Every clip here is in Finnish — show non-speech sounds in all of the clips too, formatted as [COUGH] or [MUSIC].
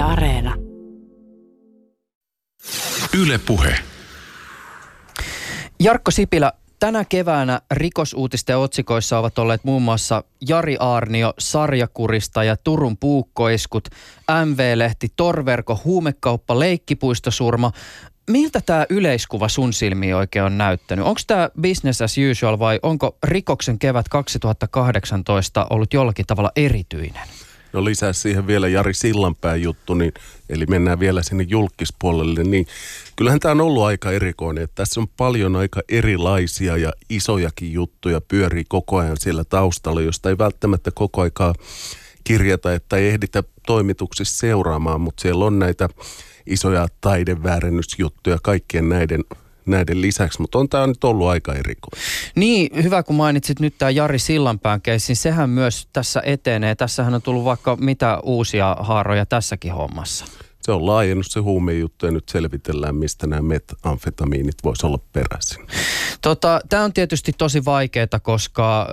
Yle Areena. Yle Puhe. Jarkko Sipilä, tänä keväänä rikosuutisten otsikoissa ovat olleet muun muassa Jari Aarnio, Sarjakurista ja Turun puukkoiskut, MV-lehti, Torverko, huumekauppa, leikkipuistosurma. Miltä tämä yleiskuva sun silmiin oikein on näyttänyt? Onko tämä business as usual vai onko rikoksen kevät 2018 ollut jollakin tavalla erityinen? No lisää siihen vielä Jari Sillanpään juttu, niin, eli mennään vielä sinne julkispuolelle, niin kyllähän tämä on ollut aika erikoinen. Että tässä on paljon aika erilaisia ja isojakin juttuja pyörii koko ajan siellä taustalla, josta ei välttämättä koko aikaa kirjata, että ei ehditä toimituksissa seuraamaan, mutta siellä on näitä isoja taideväärennysjuttuja kaikkien näiden näiden lisäksi, mutta on tämä nyt ollut aika erikoinen. Niin, hyvä kun mainitsit nyt tämä Jari Sillanpään keissin, sehän myös tässä etenee. Tässähän on tullut vaikka mitä uusia haaroja tässäkin hommassa se on laajennut se huumejuttu ja nyt selvitellään, mistä nämä metamfetamiinit voisi olla peräisin. Tota, Tämä on tietysti tosi vaikeaa, koska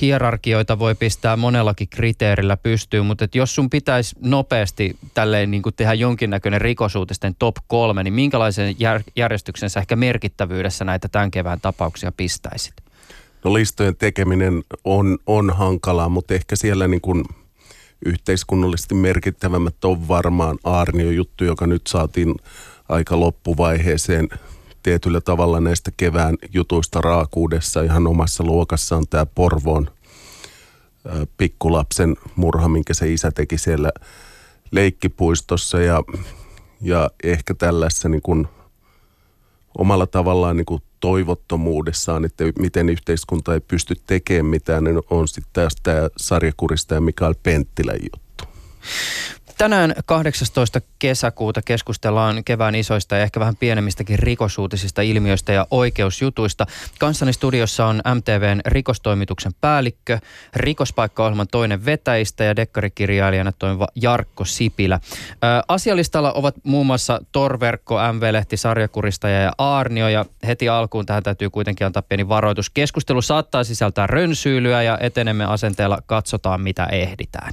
hierarkioita voi pistää monellakin kriteerillä pystyyn, mutta et jos sun pitäisi nopeasti tälleen niin tehdä jonkinnäköinen rikosuutisten top kolme, niin minkälaisen jär, järjestyksen sä ehkä merkittävyydessä näitä tämän kevään tapauksia pistäisit? No listojen tekeminen on, on hankalaa, mutta ehkä siellä niin kuin – yhteiskunnallisesti merkittävämmät on varmaan Aarnio juttu, joka nyt saatiin aika loppuvaiheeseen tietyllä tavalla näistä kevään jutuista raakuudessa. Ihan omassa luokassaan tämä Porvoon pikkulapsen murha, minkä se isä teki siellä leikkipuistossa. Ja, ja ehkä tällaisessa niin kuin omalla tavallaan niin kuin toivottomuudessaan, että miten yhteiskunta ei pysty tekemään mitään, niin on sitten taas tämä sarjakurista ja Mikael Penttilän juttu. Tänään 18. kesäkuuta keskustellaan kevään isoista ja ehkä vähän pienemmistäkin rikosuutisista ilmiöistä ja oikeusjutuista. Kanssani studiossa on MTVn rikostoimituksen päällikkö, rikospaikkaohjelman toinen vetäistä ja dekkarikirjailijana toimiva Jarkko Sipilä. Asialistalla ovat muun muassa Torverkko, MV-lehti, Sarjakurista ja Aarnio ja heti alkuun tähän täytyy kuitenkin antaa pieni varoitus. Keskustelu saattaa sisältää rönsyylyä ja etenemme asenteella katsotaan mitä ehditään.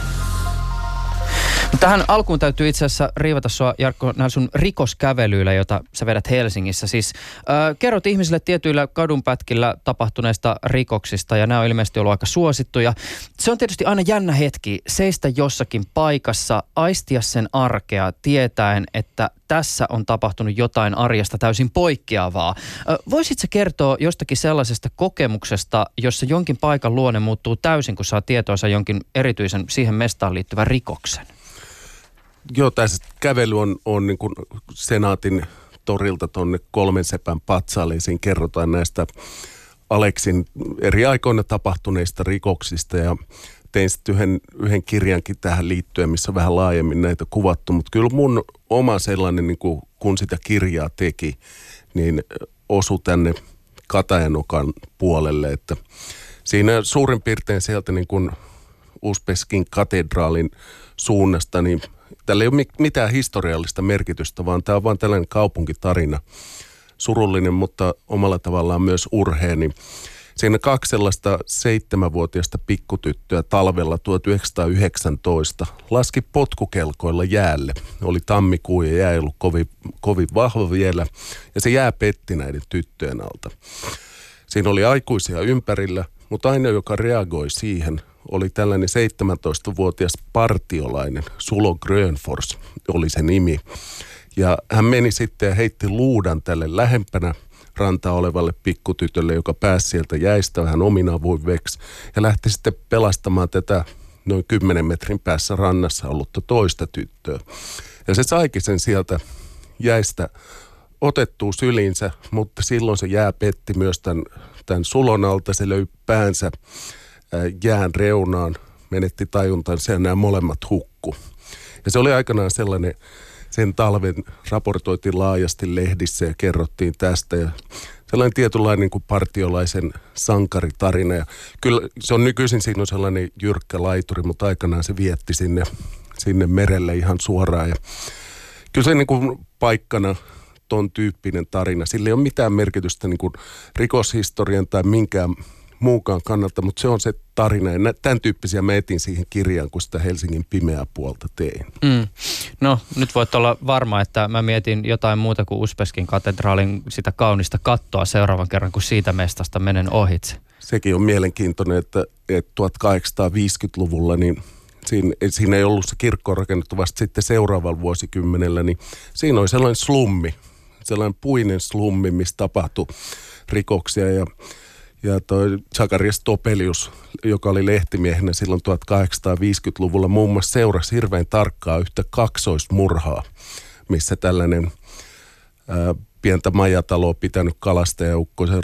Tähän alkuun täytyy itse asiassa riivata sua, Jarkko, nämä sun rikoskävelyillä, jota sä vedät Helsingissä. Siis äh, kerrot ihmisille tietyillä kadunpätkillä tapahtuneista rikoksista, ja nämä on ilmeisesti ollut aika suosittuja. Se on tietysti aina jännä hetki seistä jossakin paikassa, aistia sen arkea, tietäen, että tässä on tapahtunut jotain arjesta täysin poikkeavaa. Äh, Voisitko kertoa jostakin sellaisesta kokemuksesta, jossa jonkin paikan luonne muuttuu täysin, kun saa tietoa jonkin erityisen siihen mestaan liittyvän rikoksen? Joo, tässä kävely on, on niin kuin senaatin torilta tuonne kolmen sepän patsaalle. Kerrotaan näistä Aleksin eri aikoina tapahtuneista rikoksista ja tein sitten yhden, yhden kirjankin tähän liittyen, missä on vähän laajemmin näitä kuvattu. Mutta kyllä mun oma sellainen, niin kuin, kun sitä kirjaa teki, niin osu tänne Katajanokan puolelle, että siinä suurin piirtein sieltä niin kuin Uspeskin katedraalin suunnasta, niin tällä ei ole mitään historiallista merkitystä, vaan tämä on vain tällainen kaupunkitarina. Surullinen, mutta omalla tavallaan myös urheeni. Siinä kaksi sellaista seitsemänvuotiaista pikkutyttöä talvella 1919 laski potkukelkoilla jäälle. Oli tammikuu ja jää ei ollut kovin, kovin vahva vielä ja se jää petti näiden tyttöjen alta. Siinä oli aikuisia ympärillä, mutta aina joka reagoi siihen oli tällainen 17-vuotias partiolainen, Sulo Grönfors oli se nimi. Ja hän meni sitten ja heitti luudan tälle lähempänä rantaa olevalle pikkutytölle, joka pääsi sieltä jäistä vähän ominavuiveksi ja lähti sitten pelastamaan tätä noin 10 metrin päässä rannassa ollutta toista tyttöä. Ja se saikin sen sieltä jäistä otettua sylinsä, mutta silloin se jää petti myös tämän, tämän sulon alta. Se löi päänsä jään reunaan, menetti tajuntansa ja nämä molemmat hukku. Ja se oli aikanaan sellainen, sen talven raportoitiin laajasti lehdissä ja kerrottiin tästä ja sellainen tietynlainen niin kuin partiolaisen sankaritarina. Ja kyllä se on nykyisin siinä on sellainen jyrkkä laituri, mutta aikanaan se vietti sinne, sinne merelle ihan suoraan. Ja kyllä se niin kuin paikkana ton tyyppinen tarina. Sillä ei ole mitään merkitystä niin kuin rikoshistorian tai minkään muukaan kannalta, mutta se on se tarina. Ja tämän tyyppisiä mä etin siihen kirjaan, kun sitä Helsingin pimeää puolta tein. Mm. No, nyt voit olla varma, että mä mietin jotain muuta kuin Uspeskin katedraalin sitä kaunista kattoa seuraavan kerran, kun siitä mestasta menen ohitse. Sekin on mielenkiintoinen, että, että 1850-luvulla niin siinä, siinä ei ollut se kirkko rakennettu vasta sitten seuraavalla vuosikymmenellä, niin siinä oli sellainen slummi, sellainen puinen slummi, missä tapahtui rikoksia ja ja toi Zacharias Topelius, joka oli lehtimiehenä silloin 1850-luvulla, muun muassa seurasi hirveän tarkkaa yhtä kaksoismurhaa, missä tällainen ää, pientä majataloa pitänyt kalastajaukkoisen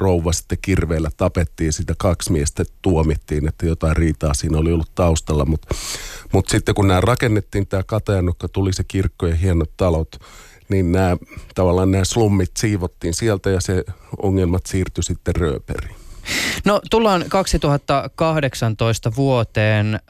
rouva sitten kirveellä tapettiin. Sitä kaksi miestä tuomittiin, että jotain riitaa siinä oli ollut taustalla. Mutta mut sitten kun nämä rakennettiin, tämä Katajanokka, tuli se kirkko ja hienot talot, niin nämä, tavallaan nämä slummit siivottiin sieltä ja se ongelmat siirtyi sitten rööperiin. No tullaan 2018 vuoteen. Äh,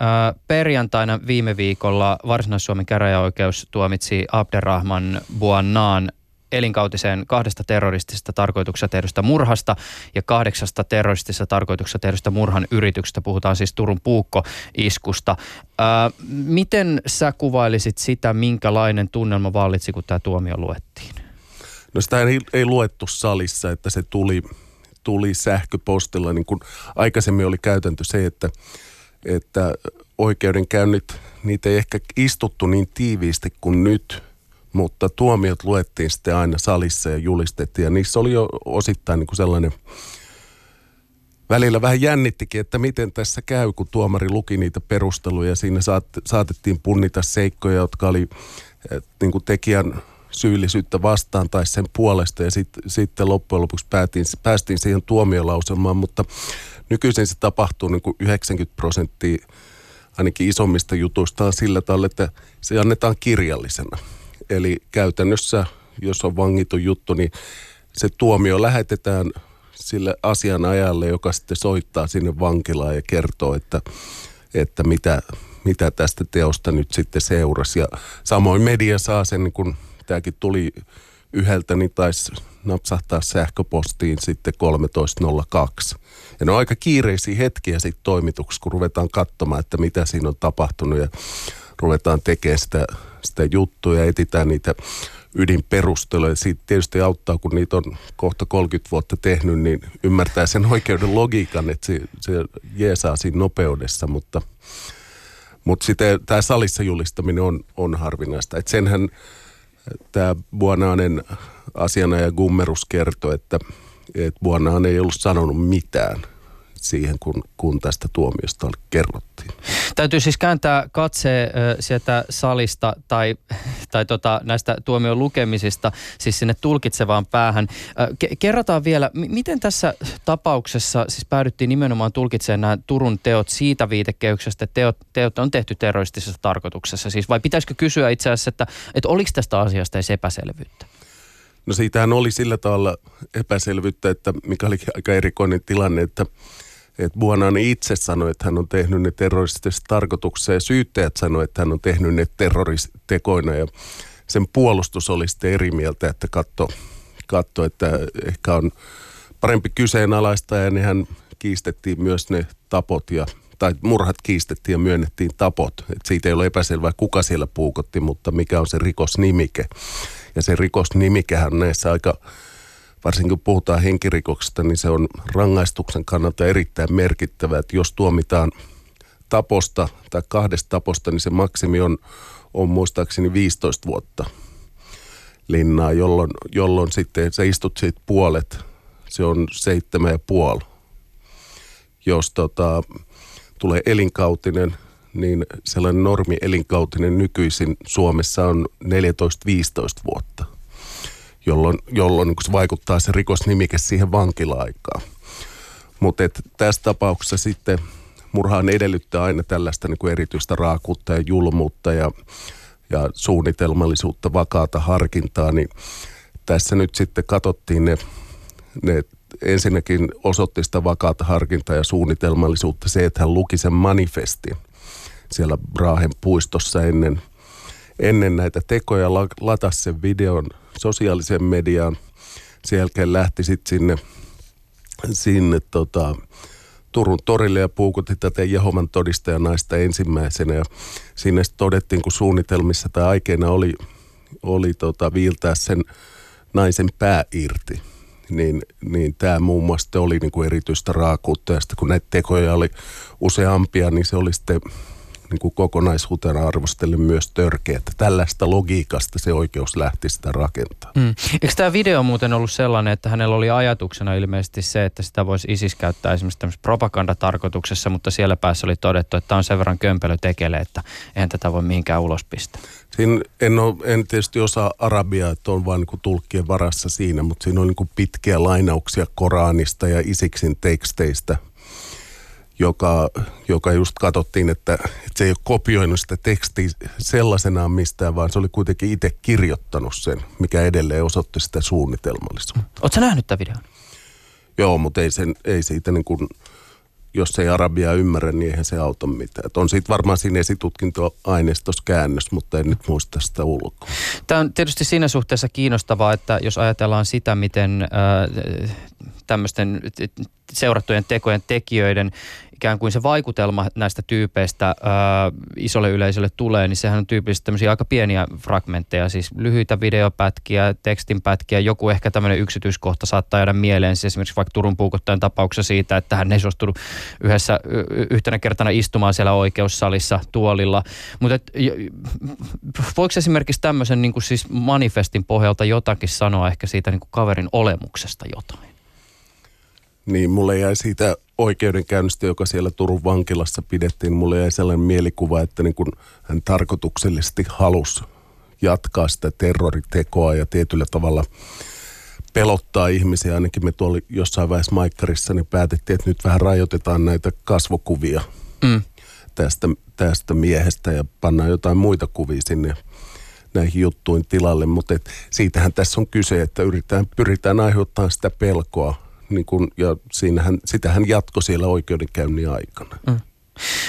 perjantaina viime viikolla Varsinais-Suomen käräjäoikeus tuomitsi Abderrahman Buannaan elinkautiseen kahdesta terroristisesta tarkoituksessa tehdystä murhasta ja kahdeksasta terroristisessa tarkoituksessa tehdystä murhan yrityksestä. Puhutaan siis Turun puukko-iskusta. Ää, miten sä kuvailisit sitä, minkälainen tunnelma vallitsi, kun tämä tuomio luettiin? No sitä ei, ei luettu salissa, että se tuli, tuli sähköpostilla. Niin kuin aikaisemmin oli käytäntö se, että, että oikeudenkäynnit, niitä ei ehkä istuttu niin tiiviisti kuin nyt – mutta tuomiot luettiin sitten aina salissa ja julistettiin. Ja niissä oli jo osittain niin kuin sellainen, välillä vähän jännittikin, että miten tässä käy, kun tuomari luki niitä perusteluja. Siinä saat, saatettiin punnita seikkoja, jotka oli niin kuin tekijän syyllisyyttä vastaan tai sen puolesta ja sit, sitten loppujen lopuksi päätiin, päästiin siihen tuomiolauselmaan, mutta nykyisin se tapahtuu niin kuin 90 prosenttia ainakin isommista jutuista sillä tavalla, että se annetaan kirjallisena. Eli käytännössä, jos on vangittu juttu, niin se tuomio lähetetään sille asianajalle, joka sitten soittaa sinne vankilaan ja kertoo, että, että mitä, mitä tästä teosta nyt sitten seurasi. Ja samoin media saa sen, niin kun tämäkin tuli yhdeltä, niin taisi napsahtaa sähköpostiin sitten 13.02. Ja ne on aika kiireisiä hetkiä sitten toimituksessa, kun ruvetaan katsomaan, että mitä siinä on tapahtunut ja ruvetaan tekemään sitä sitä juttua ja etitään niitä ydinperusteluja. Siitä tietysti auttaa, kun niitä on kohta 30 vuotta tehnyt, niin ymmärtää sen oikeuden logiikan, että se, se jeesaa siinä nopeudessa, mutta, mutta sitten tämä salissa julistaminen on, on harvinaista. Et senhän tämä Buonaanen asianaja Gummerus kertoi, että, että Buonaan ei ollut sanonut mitään – siihen, kun, kun tästä tuomiosta kerrottiin. Täytyy siis kääntää katse sieltä salista tai, tai tota, näistä tuomion lukemisista siis sinne tulkitsevaan päähän. kerrotaan vielä, miten tässä tapauksessa siis päädyttiin nimenomaan tulkitsemaan nämä Turun teot siitä viitekeyksestä, että teot, teot on tehty terroristisessa tarkoituksessa. Siis vai pitäisikö kysyä itse asiassa, että, että oliko tästä asiasta edes epäselvyyttä? No siitähän oli sillä tavalla epäselvyyttä, että mikä oli aika erikoinen tilanne, että että Buonan itse sanoi, että hän on tehnyt ne terroristisessa tarkoituksessa ja syyttäjät sanoi, että hän on tehnyt ne terroristekoina ja sen puolustus oli sitten eri mieltä, että katso, katso että ehkä on parempi kyseenalaista ja nehän kiistettiin myös ne tapot ja tai murhat kiistettiin ja myönnettiin tapot. Et siitä ei ole epäselvää, kuka siellä puukotti, mutta mikä on se rikosnimike. Ja se rikosnimikehän näissä aika varsinkin kun puhutaan henkirikoksesta, niin se on rangaistuksen kannalta erittäin merkittävä, että jos tuomitaan taposta tai kahdesta taposta, niin se maksimi on, on muistaakseni 15 vuotta linnaa, jolloin, jolloin sitten sä istut siitä puolet, se on seitsemän ja puoli. Jos tota, tulee elinkautinen, niin sellainen normi elinkautinen nykyisin Suomessa on 14-15 vuotta jolloin, jolloin niin se vaikuttaa se rikosnimike siihen vankila-aikaan. Mutta tässä tapauksessa sitten murhaan edellyttää aina tällaista niin kuin erityistä raakuutta ja julmuutta ja, ja suunnitelmallisuutta, vakaata harkintaa, niin tässä nyt sitten katsottiin ne, ne ensinnäkin osoitti sitä vakaata harkintaa ja suunnitelmallisuutta se, että hän luki sen manifestin siellä Raahen puistossa ennen, ennen näitä tekoja, latasi sen videon sosiaaliseen mediaan. Sen jälkeen lähti sitten sinne sinne tota, Turun torille ja puukutti tätä Jehovan todistajanaista ensimmäisenä. Ja siinä todettiin, kun suunnitelmissa tai aikeena oli, oli tota, viiltää sen naisen pää irti. Niin, niin tämä muun muassa oli niin kuin erityistä raakuutta ja sitten kun näitä tekoja oli useampia, niin se oli sitten niin kuin kokonaisuutena arvostellen myös törkeä, että tällaista logiikasta se oikeus lähti sitä rakentaa. Mm. Eikö tämä video muuten ollut sellainen, että hänellä oli ajatuksena ilmeisesti se, että sitä voisi ISIS käyttää esimerkiksi propagandatarkoituksessa, mutta siellä päässä oli todettu, että tämä on sen verran kömpelö tekele, että eihän tätä voi mihinkään ulos pistää. Siinä en, ole, en tietysti osaa arabiaa, että on vain niin tulkkien varassa siinä, mutta siinä on niin pitkiä lainauksia Koranista ja Isiksin teksteistä – joka, joka just katsottiin, että, että se ei ole kopioinut sitä tekstiä sellaisenaan mistään, vaan se oli kuitenkin itse kirjoittanut sen, mikä edelleen osoitti sitä suunnitelmallisuutta. Oletko nähnyt tämän videon? Joo, mutta ei, sen, ei siitä niin kuin, jos ei arabia ymmärrä, niin eihän se auta mitään. Et on siitä varmaan siinä esitutkintoaineistossa käännös, mutta en nyt muista sitä ulkoa. Tämä on tietysti siinä suhteessa kiinnostavaa, että jos ajatellaan sitä, miten äh, tämmöisten seurattujen tekojen tekijöiden ikään kuin se vaikutelma näistä tyypeistä ää, isolle yleisölle tulee, niin sehän on tyypillisesti tämmöisiä aika pieniä fragmentteja, siis lyhyitä videopätkiä, tekstinpätkiä, joku ehkä tämmöinen yksityiskohta saattaa jäädä mieleen, siis esimerkiksi vaikka Turun puukottajan tapauksessa siitä, että hän ei suostunut yhdessä yhtenä kertana istumaan siellä oikeussalissa tuolilla, mutta voiko esimerkiksi tämmöisen niin kuin siis manifestin pohjalta jotakin sanoa ehkä siitä niin kuin kaverin olemuksesta jotain? Niin, mulle jäi siitä oikeudenkäynnistä, joka siellä Turun vankilassa pidettiin, mulle jäi sellainen mielikuva, että niin kun hän tarkoituksellisesti halusi jatkaa sitä terroritekoa ja tietyllä tavalla pelottaa ihmisiä. Ainakin me tuolla jossain vaiheessa Maikkarissa niin päätettiin, että nyt vähän rajoitetaan näitä kasvokuvia mm. tästä, tästä miehestä ja pannaan jotain muita kuvia sinne näihin juttuin tilalle. Mutta siitähän tässä on kyse, että yritetään, pyritään aiheuttamaan sitä pelkoa niin kun, ja siinähän, sitähän jatko siellä oikeudenkäynnin aikana. Mm.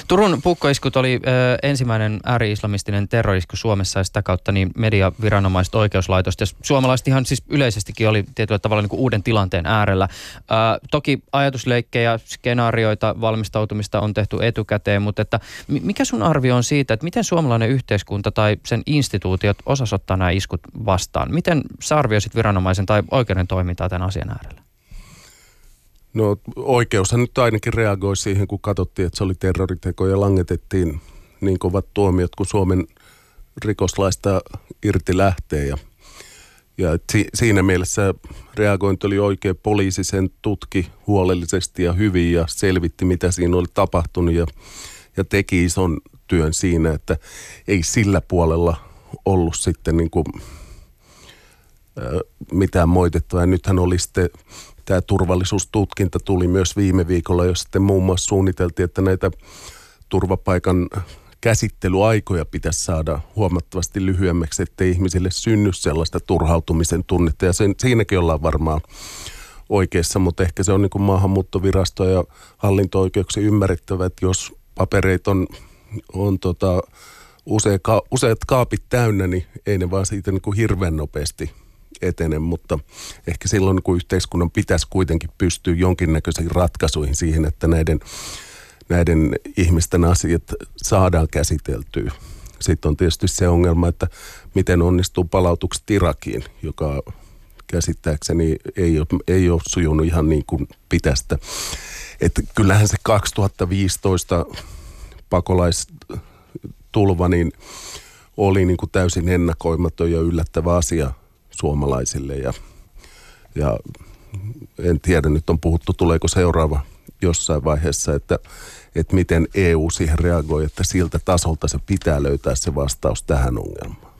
Turun pukkoiskut oli ö, ensimmäinen ääri-islamistinen terrorisku Suomessa ja sitä kautta niin mediaviranomaiset, oikeuslaitos ja suomalaiset ihan siis yleisestikin oli tietyllä tavalla niin kuin uuden tilanteen äärellä. Ö, toki ajatusleikkejä, skenaarioita, valmistautumista on tehty etukäteen, mutta että mikä sun arvio on siitä, että miten suomalainen yhteiskunta tai sen instituutiot osas ottaa nämä iskut vastaan? Miten sä arvioisit viranomaisen tai oikeuden toimintaa tämän asian äärellä? No oikeushan nyt ainakin reagoi siihen, kun katsottiin, että se oli terroriteko ja langetettiin niin kovat tuomiot, kun Suomen rikoslaista irti lähtee. Ja, ja si, siinä mielessä reagointi oli oikein. Poliisi sen tutki huolellisesti ja hyvin ja selvitti, mitä siinä oli tapahtunut ja, ja teki ison työn siinä, että ei sillä puolella ollut sitten niin kuin, mitään moitettavaa. Nythän oli sitten tämä turvallisuustutkinta tuli myös viime viikolla, jos sitten muun muassa suunniteltiin, että näitä turvapaikan käsittelyaikoja pitäisi saada huomattavasti lyhyemmäksi, ettei ihmisille synny sellaista turhautumisen tunnetta. Ja sen, siinäkin ollaan varmaan oikeassa, mutta ehkä se on niin kuin maahanmuuttovirasto ja hallinto-oikeuksi ymmärrettävä, että jos papereita on, on tota, useat kaapit täynnä, niin ei ne vaan siitä niin kuin hirveän nopeasti etene, mutta ehkä silloin kun yhteiskunnan pitäisi kuitenkin pystyä jonkinnäköisiin ratkaisuihin siihen, että näiden, näiden ihmisten asiat saadaan käsiteltyä. Sitten on tietysti se ongelma, että miten onnistuu palautukset Irakiin, joka käsittääkseni ei ole, ei ole sujunut ihan niin kuin pitästä. Että kyllähän se 2015 pakolaistulva niin oli niin kuin täysin ennakoimaton ja yllättävä asia – suomalaisille ja, ja en tiedä, nyt on puhuttu, tuleeko seuraava jossain vaiheessa, että, että miten EU siihen reagoi, että siltä tasolta se pitää löytää se vastaus tähän ongelmaan.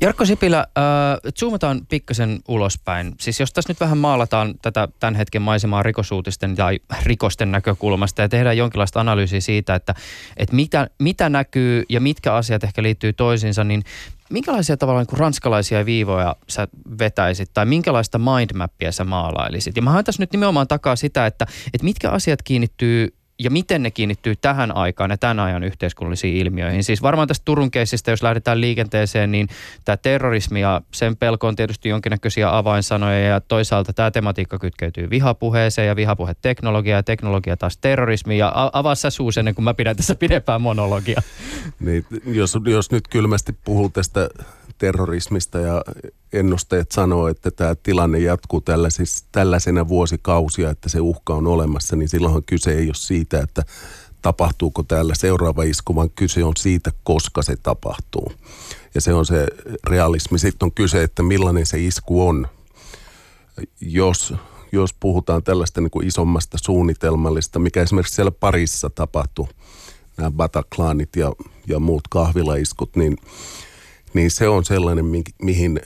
Jarkko Sipilä, äh, zoomataan pikkasen ulospäin. Siis jos tässä nyt vähän maalataan tätä tämän hetken maisemaa rikosuutisten tai rikosten näkökulmasta ja tehdään jonkinlaista analyysiä siitä, että, että mitä, mitä näkyy ja mitkä asiat ehkä liittyy toisiinsa, niin minkälaisia tavallaan niin ranskalaisia viivoja sä vetäisit tai minkälaista mindmappia sä maalailisit? Ja mä haen tässä nyt nimenomaan takaa sitä, että, että mitkä asiat kiinnittyy ja miten ne kiinnittyy tähän aikaan ja tämän ajan yhteiskunnallisiin ilmiöihin. Siis varmaan tästä Turun keisistä, jos lähdetään liikenteeseen, niin tämä terrorismi ja sen pelko on tietysti jonkinnäköisiä avainsanoja ja toisaalta tämä tematiikka kytkeytyy vihapuheeseen ja vihapuheteknologia ja teknologia taas terrorismi ja avaa sä suus ennen kuin mä pidän tässä pidempään monologia. Niin, jos, jos nyt kylmästi puhuu tästä terrorismista ja ennusteet sanoo, että tämä tilanne jatkuu tällaisena, tällaisena vuosikausia, että se uhka on olemassa, niin silloin kyse ei ole siitä, että tapahtuuko täällä seuraava isku, vaan kyse on siitä, koska se tapahtuu. Ja se on se realismi. Sitten on kyse, että millainen se isku on. Jos, jos puhutaan tällaista niin kuin isommasta suunnitelmallista, mikä esimerkiksi siellä parissa tapahtui, nämä Bataclanit ja, ja muut kahvilaiskut, niin – niin se on sellainen, mihin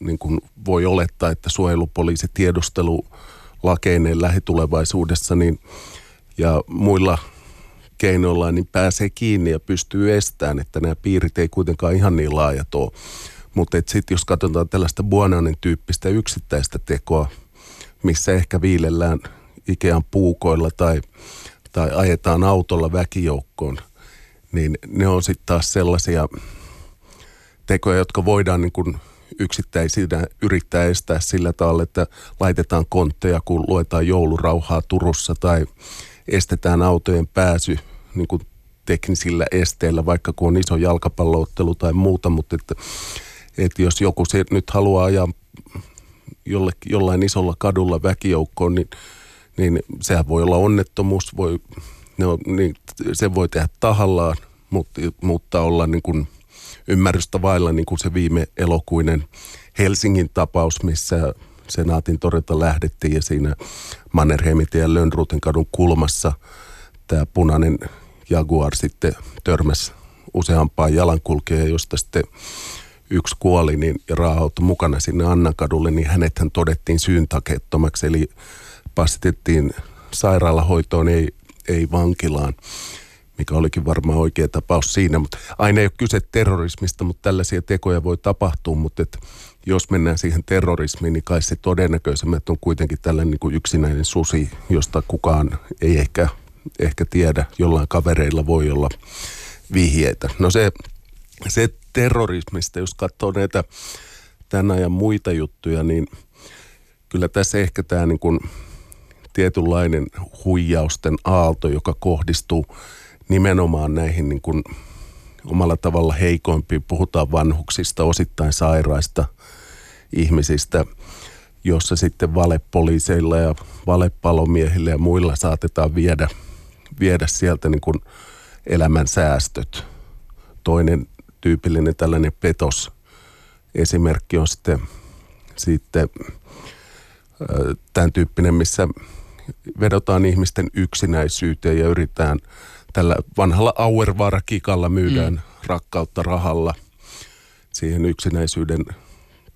niin kuin voi olettaa, että suojelupoliisi tiedustelu lakeineen lähitulevaisuudessa niin, ja muilla keinoilla niin pääsee kiinni ja pystyy estämään, että nämä piirit ei kuitenkaan ihan niin laajat ole. Mutta sitten jos katsotaan tällaista Buonanen tyyppistä yksittäistä tekoa, missä ehkä viilellään Ikean puukoilla tai, tai ajetaan autolla väkijoukkoon, niin ne on sitten taas sellaisia tekoja, jotka voidaan niin kuin yksittäisinä yrittää estää sillä tavalla, että laitetaan kontteja, kun luetaan joulurauhaa Turussa tai estetään autojen pääsy niin kuin teknisillä esteillä, vaikka kun on iso jalkapalloottelu tai muuta, mutta että, että jos joku se nyt haluaa ajaa jolle, jollain isolla kadulla väkijoukkoon, niin, niin sehän voi olla onnettomuus, voi, ne on, niin, se voi tehdä tahallaan, mutta, mutta olla niin kuin – ymmärrystä vailla niin kuin se viime elokuinen Helsingin tapaus, missä Senaatin torilta lähdettiin ja siinä Mannerheimitien ja Lönnruutin kadun kulmassa tämä punainen Jaguar sitten törmäsi useampaan jalankulkijaan, josta sitten yksi kuoli niin, ja raahautu mukana sinne Annankadulle, niin hänethän todettiin syyntakettomaksi, eli passitettiin sairaalahoitoon, ei, ei vankilaan mikä olikin varmaan oikea tapaus siinä, mutta aina ei ole kyse terrorismista, mutta tällaisia tekoja voi tapahtua, mutta et jos mennään siihen terrorismiin, niin kai se todennäköisemmät on kuitenkin tällainen niin kuin yksinäinen susi, josta kukaan ei ehkä, ehkä tiedä. Jollain kavereilla voi olla vihjeitä. No se, se terrorismista, jos katsoo näitä tämän ajan muita juttuja, niin kyllä tässä ehkä tämä niin kuin tietynlainen huijausten aalto, joka kohdistuu nimenomaan näihin niin kuin omalla tavalla heikoimpiin. Puhutaan vanhuksista, osittain sairaista ihmisistä, jossa sitten valepoliiseilla ja valepalomiehillä ja muilla saatetaan viedä, viedä sieltä niin kuin elämän säästöt. Toinen tyypillinen tällainen petos esimerkki on sitten, sitten tämän tyyppinen, missä vedotaan ihmisten yksinäisyyteen ja yritetään – tällä vanhalla Auervara-kikalla myydään mm. rakkautta rahalla siihen yksinäisyyden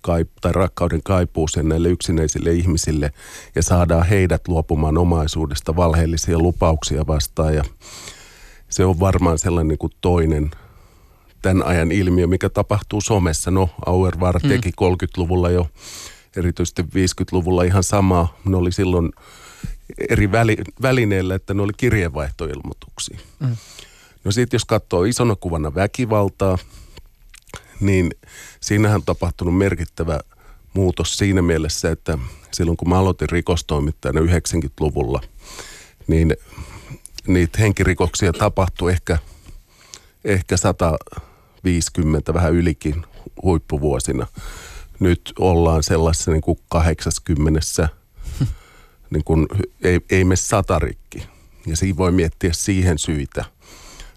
kaip- tai rakkauden kaipuuseen näille yksinäisille ihmisille ja saadaan heidät luopumaan omaisuudesta valheellisia lupauksia vastaan ja se on varmaan sellainen niin kuin toinen tämän ajan ilmiö, mikä tapahtuu somessa. No, Auervar mm. teki 30-luvulla jo, erityisesti 50-luvulla ihan samaa. Ne oli silloin eri väli, välineillä, että ne oli kirjeenvaihtoilmoituksia. Mm. No sitten jos katsoo isona kuvana väkivaltaa, niin siinähän on tapahtunut merkittävä muutos siinä mielessä, että silloin kun mä aloitin rikostoimittajana 90-luvulla, niin niitä henkirikoksia tapahtui ehkä, ehkä 150, vähän ylikin huippuvuosina. Nyt ollaan sellaisessa niin kuin 80 niin kuin, ei, ei me satarikki. Ja siinä voi miettiä siihen syitä.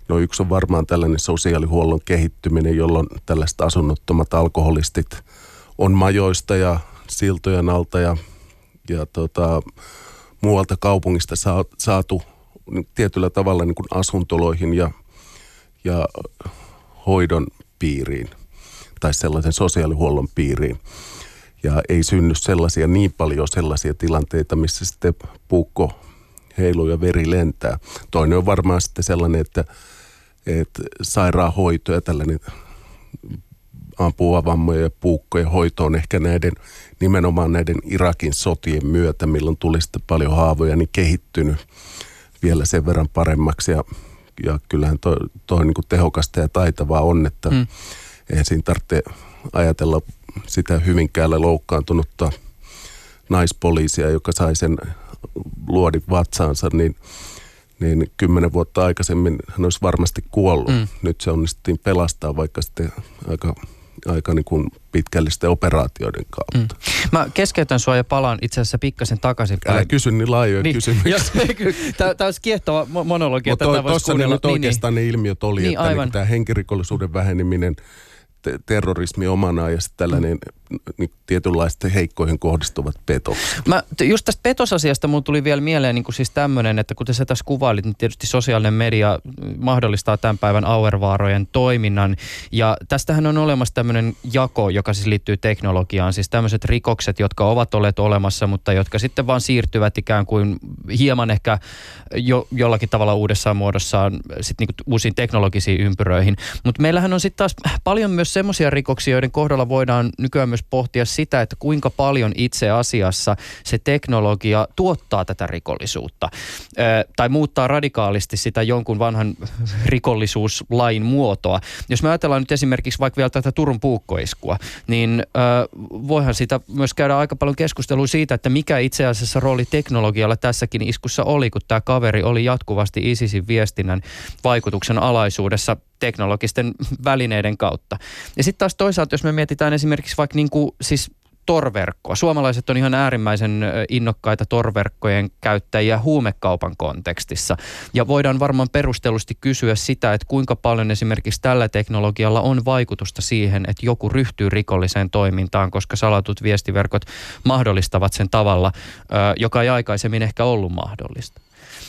No yksi on varmaan tällainen sosiaalihuollon kehittyminen, jolloin tällaiset asunnottomat alkoholistit on majoista ja siltojen alta ja, ja tota, muualta kaupungista saatu tietyllä tavalla niin kuin asuntoloihin ja, ja hoidon piiriin tai sellaisen sosiaalihuollon piiriin ja ei synny sellaisia niin paljon sellaisia tilanteita, missä sitten puukko heiluu ja veri lentää. Toinen on varmaan sitten sellainen, että, että sairaanhoito ja tällainen ampuvavammojen ja puukkojen hoito on ehkä näiden, nimenomaan näiden Irakin sotien myötä, milloin tuli sitten paljon haavoja, niin kehittynyt vielä sen verran paremmaksi ja, ja kyllähän toi, toi niin kuin tehokasta ja taitavaa on, että mm. eihän siinä tarvitse ajatella sitä Hyvinkäällä loukkaantunutta naispoliisia, joka sai sen luodin vatsaansa, niin, niin kymmenen vuotta aikaisemmin hän olisi varmasti kuollut. Mm. Nyt se onnistuttiin pelastaa, vaikka sitten aika aika niin kuin pitkällisten operaatioiden kautta. Mm. Mä keskeytän sua ja palaan itse asiassa pikkasen takaisin. Älä kysy niin laajoja niin, kysymyksiä. [LAUGHS] Tämä olisi kiehtova monologi. Mutta tuossa ne nyt oikeastaan niin, ne ilmiöt oli, niin, että niin aivan. Niin, tämä henkirikollisuuden väheneminen – terrorismi omana ja sitten tällainen niin tietynlaisten heikkoihin kohdistuvat petokset. Mä, just tästä petosasiasta mun tuli vielä mieleen niin kuin siis tämmöinen, että kuten sä tässä kuvailit, niin tietysti sosiaalinen media mahdollistaa tämän päivän auervaarojen toiminnan. Ja tästähän on olemassa tämmöinen jako, joka siis liittyy teknologiaan. Siis tämmöiset rikokset, jotka ovat olleet olemassa, mutta jotka sitten vaan siirtyvät ikään kuin hieman ehkä jo, jollakin tavalla uudessaan muodossaan sitten niin uusiin teknologisiin ympyröihin. Mutta meillähän on sitten taas paljon myös semmoisia rikoksia, joiden kohdalla voidaan nykyään myös pohtia sitä, että kuinka paljon itse asiassa se teknologia tuottaa tätä rikollisuutta. Tai muuttaa radikaalisti sitä jonkun vanhan rikollisuuslain muotoa. Jos me ajatellaan nyt esimerkiksi vaikka vielä tätä Turun puukkoiskua, niin voihan sitä myös käydä aika paljon keskustelua siitä, että mikä itse asiassa rooli teknologialla tässäkin iskussa oli, kun tämä kaveri oli jatkuvasti ISISin viestinnän vaikutuksen alaisuudessa teknologisten välineiden kautta. Ja sitten taas toisaalta, jos me mietitään esimerkiksi vaikka niin kuin, siis torverkkoa. Suomalaiset on ihan äärimmäisen innokkaita torverkkojen käyttäjiä huumekaupan kontekstissa. Ja voidaan varmaan perustellusti kysyä sitä, että kuinka paljon esimerkiksi tällä teknologialla on vaikutusta siihen, että joku ryhtyy rikolliseen toimintaan, koska salatut viestiverkot mahdollistavat sen tavalla, joka ei aikaisemmin ehkä ollut mahdollista.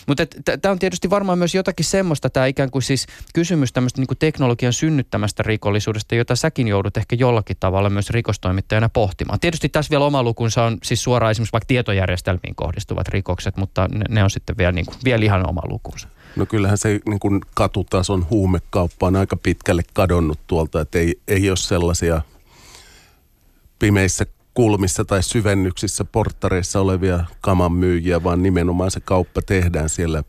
Mutta tämä on tietysti varmaan myös jotakin semmoista, tämä ikään kuin siis kysymys tämmöistä niin teknologian synnyttämästä rikollisuudesta, jota säkin joudut ehkä jollakin tavalla myös rikostoimittajana pohtimaan. Tietysti tässä vielä oma lukunsa on siis suoraan esimerkiksi vaikka tietojärjestelmiin kohdistuvat rikokset, mutta ne, ne on sitten vielä, niin kuin, vielä ihan oma lukunsa. No kyllähän se niin kuin katutason huumekauppa on aika pitkälle kadonnut tuolta, että ei, ei ole sellaisia pimeissä kulmissa tai syvennyksissä porttareissa olevia kaman myyjiä, vaan nimenomaan se kauppa tehdään siellä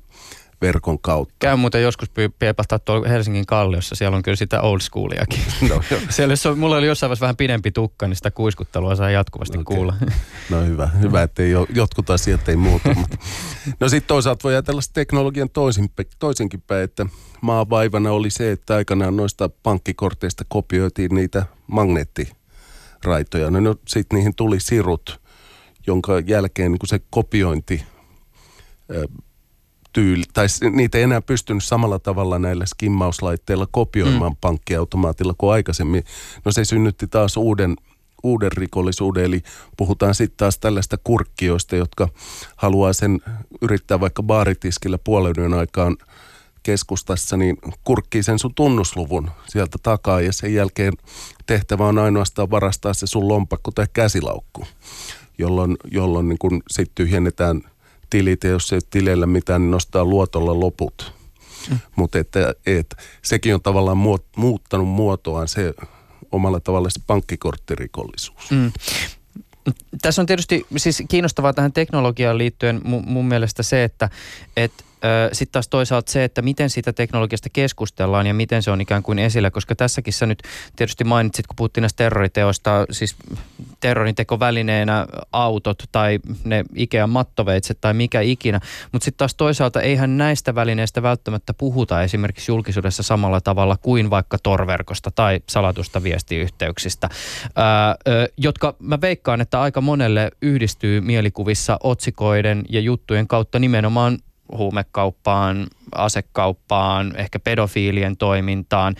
verkon kautta. Käy muuten joskus piepahtaa tuolla Helsingin kalliossa, siellä on kyllä sitä old schooliakin. [LAUGHS] No, siellä, jos on, mulla oli jossain vaiheessa vähän pidempi tukka, niin sitä kuiskuttelua saa jatkuvasti okay. kuulla. No hyvä, hyvä, että ei, jotkut asiat ei muuta. Mutta. No sitten toisaalta voi ajatella teknologian toisin, toisinkin päin, että maan vaivana oli se, että aikanaan noista pankkikorteista kopioitiin niitä magneetti raitoja. No, no sitten niihin tuli sirut, jonka jälkeen niin se kopiointi tyyli, tai niitä ei enää pystynyt samalla tavalla näillä skimmauslaitteilla kopioimaan mm. pankkiautomaatilla kuin aikaisemmin. No se synnytti taas uuden, uuden rikollisuuden, eli puhutaan sitten taas tällaista kurkkioista, jotka haluaa sen yrittää vaikka baaritiskillä puolen yön aikaan – keskustassa, niin kurkkii sen sun tunnusluvun sieltä takaa ja sen jälkeen tehtävä on ainoastaan varastaa se sun lompakko tai käsilaukku, jolloin, jolloin niin kun sit tyhjennetään tilit ja jos ei tileillä mitään, niin nostaa luotolla loput. Mm. Mutta että, että sekin on tavallaan muot, muuttanut muotoaan se omalla tavalla se pankkikorttirikollisuus. Mm. Tässä on tietysti siis kiinnostavaa tähän teknologiaan liittyen mun, mun mielestä se, että et sitten taas toisaalta se, että miten siitä teknologiasta keskustellaan ja miten se on ikään kuin esillä, koska tässäkin sä nyt tietysti mainitsit, kun puhuttiin näistä terroriteoista, siis terrorintekovälineenä autot tai ne Ikean mattoveitset tai mikä ikinä, mutta sitten taas toisaalta eihän näistä välineistä välttämättä puhuta esimerkiksi julkisuudessa samalla tavalla kuin vaikka torverkosta tai salatusta viestiyhteyksistä, ää, jotka mä veikkaan, että aika monelle yhdistyy mielikuvissa otsikoiden ja juttujen kautta nimenomaan huumekauppaan, asekauppaan, ehkä pedofiilien toimintaan.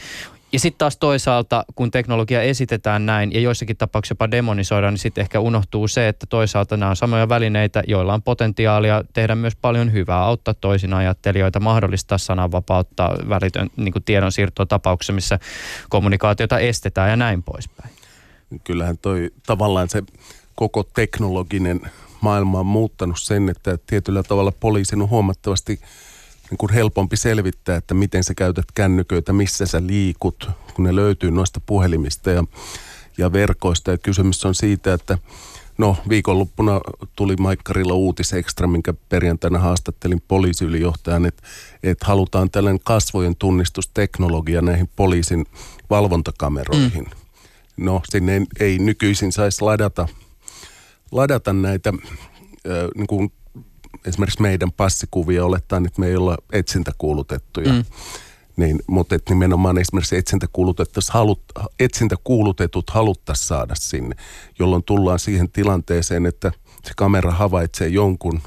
Ja sitten taas toisaalta, kun teknologia esitetään näin ja joissakin tapauksissa jopa demonisoidaan, niin sitten ehkä unohtuu se, että toisaalta nämä on samoja välineitä, joilla on potentiaalia tehdä myös paljon hyvää, auttaa toisin ajattelijoita, mahdollistaa sananvapautta, välitön niin tiedonsiirtoa tapauksessa, missä kommunikaatiota estetään ja näin poispäin. Kyllähän toi tavallaan se koko teknologinen maailma on muuttanut sen, että tietyllä tavalla poliisin on huomattavasti niin kuin helpompi selvittää, että miten sä käytät kännyköitä, missä sä liikut, kun ne löytyy noista puhelimista ja, ja verkoista. Ja kysymys on siitä, että No viikonloppuna tuli Maikkarilla uutisekstra, minkä perjantaina haastattelin poliisiylijohtajan, että, että halutaan tällainen kasvojen tunnistusteknologia näihin poliisin valvontakameroihin. Mm. No sinne ei, ei nykyisin saisi ladata, ladata näitä äh, niin kuin esimerkiksi meidän passikuvia olettaen, että me ei olla etsintäkuulutettuja. Mm. Niin, mutta et nimenomaan esimerkiksi halut, etsintäkuulutetut haluttaisiin saada sinne, jolloin tullaan siihen tilanteeseen, että se kamera havaitsee jonkun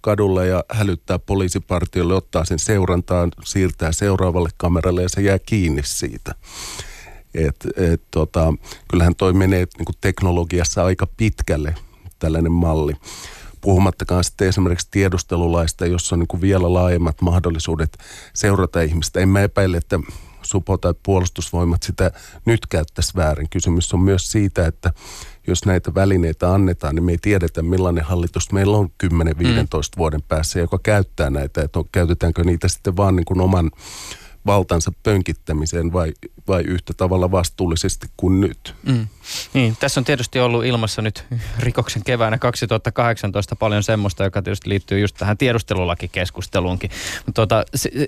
kadulla ja hälyttää poliisipartiolle, ottaa sen seurantaan, siirtää seuraavalle kameralle ja se jää kiinni siitä. Et, et, tota, kyllähän toi menee niin teknologiassa aika pitkälle tällainen malli puhumattakaan sitten esimerkiksi tiedustelulaista, jossa on niin kuin vielä laajemmat mahdollisuudet seurata ihmistä. En mä epäile, että supo tai puolustusvoimat sitä nyt käyttäisi väärin. Kysymys on myös siitä, että jos näitä välineitä annetaan, niin me ei tiedetä millainen hallitus meillä on 10-15 mm. vuoden päässä, joka käyttää näitä, että käytetäänkö niitä sitten vaan niin kuin oman valtansa pönkittämiseen vai, vai yhtä tavalla vastuullisesti kuin nyt. Mm. Niin, tässä on tietysti ollut ilmassa nyt rikoksen keväänä 2018 paljon semmoista, joka tietysti liittyy just tähän tiedustelulakikeskusteluunkin. Mutta tota,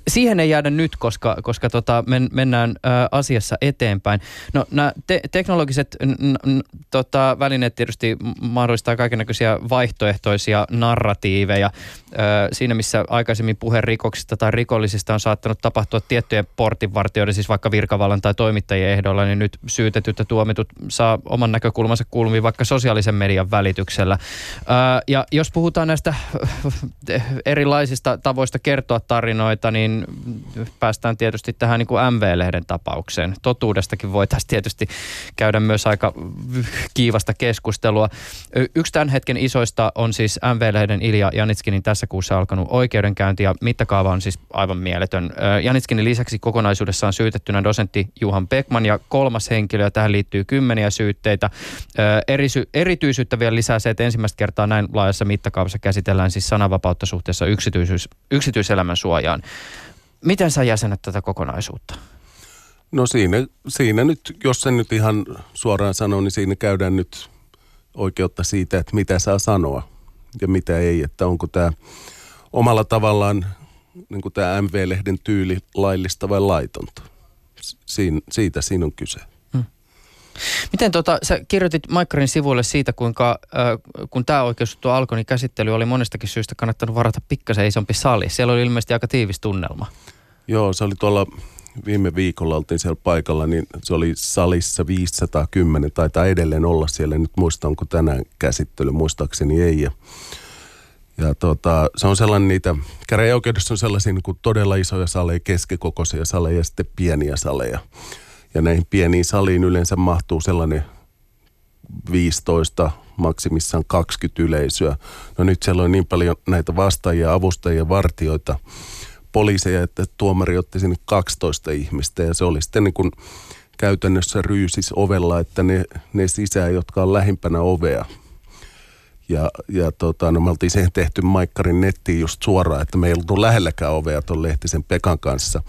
siihen ei jäädä nyt, koska, koska tota, men, mennään ä, asiassa eteenpäin. No nämä te- teknologiset n- n- tota, välineet tietysti mahdollistaa kaikenlaisia vaihtoehtoisia narratiiveja. Ö, siinä missä aikaisemmin puhe rikoksista tai rikollisista on saattanut tapahtua tiettyjen portinvartijoiden, siis vaikka virkavallan tai toimittajien ehdolla, niin nyt syytetyt ja tuomitut saa oman näkökulmansa kulmiin vaikka sosiaalisen median välityksellä. Ja jos puhutaan näistä erilaisista tavoista kertoa tarinoita, niin päästään tietysti tähän niin kuin MV-lehden tapaukseen. Totuudestakin voitaisiin tietysti käydä myös aika kiivasta keskustelua. Yksi tämän hetken isoista on siis MV-lehden Ilja Janitskinin tässä kuussa alkanut oikeudenkäynti ja mittakaava on siis aivan mieletön. Janitskinin lisäksi kokonaisuudessaan syytettynä dosentti Juhan Beckman ja kolmas henkilö, ja tähän liittyy kymmeniä syytteitä. Erityisyyttä vielä lisää se, että ensimmäistä kertaa näin laajassa mittakaavassa käsitellään siis sananvapautta suhteessa yksityisyys, yksityiselämän suojaan. Miten sä jäsenet tätä kokonaisuutta? No siinä, siinä nyt, jos sen nyt ihan suoraan sanoo, niin siinä käydään nyt oikeutta siitä, että mitä saa sanoa ja mitä ei. Että onko tämä omalla tavallaan niin kuin tämä MV-lehden tyyli laillista vai laitonta. Siin, siitä siinä on kyse. Miten tota, sä kirjoitit Maikkarin sivuille siitä, kuinka äh, kun tämä oikeusjuttu alkoi, niin käsittely oli monestakin syystä kannattanut varata pikkasen isompi sali. Siellä oli ilmeisesti aika tiivis tunnelma. Joo, se oli tuolla viime viikolla oltiin siellä paikalla, niin se oli salissa 510, taitaa edelleen olla siellä. Nyt muista, onko tänään käsittely, muistaakseni ei. Ja, ja tota, se on sellainen niitä, käräjäoikeudessa on sellaisia niin kuin todella isoja saleja, keskikokoisia saleja ja sitten pieniä saleja. Ja näihin pieniin saliin yleensä mahtuu sellainen 15, maksimissaan 20 yleisöä. No nyt siellä on niin paljon näitä vastaajia, avustajia, vartioita, poliiseja, että tuomari otti sinne 12 ihmistä ja se oli sitten niin kuin käytännössä ryysis ovella, että ne, ne sisään, jotka on lähimpänä ovea. Ja, ja tota, no me oltiin siihen tehty Maikkarin nettiin just suoraan, että me ei ollut lähelläkään ovea tuon Lehtisen Pekan kanssa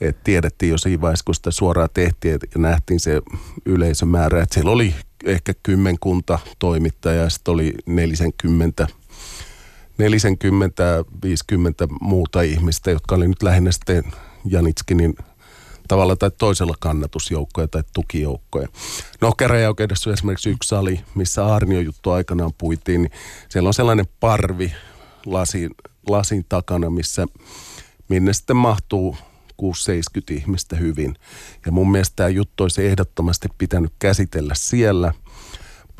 et tiedettiin jo siinä vaiheessa, kun sitä suoraan tehtiin ja nähtiin se yleisömäärä, että siellä oli ehkä kymmenkunta toimittajaa ja sitten oli 40 40, 50 muuta ihmistä, jotka oli nyt lähinnä sitten Janitskinin tavalla tai toisella kannatusjoukkoja tai tukijoukkoja. No käräjäoikeudessa on esimerkiksi yksi sali, missä Arnio juttu aikanaan puitiin, niin siellä on sellainen parvi lasin, lasin takana, missä minne sitten mahtuu 6-70 ihmistä hyvin. Ja mun mielestä tämä juttu olisi ehdottomasti pitänyt käsitellä siellä.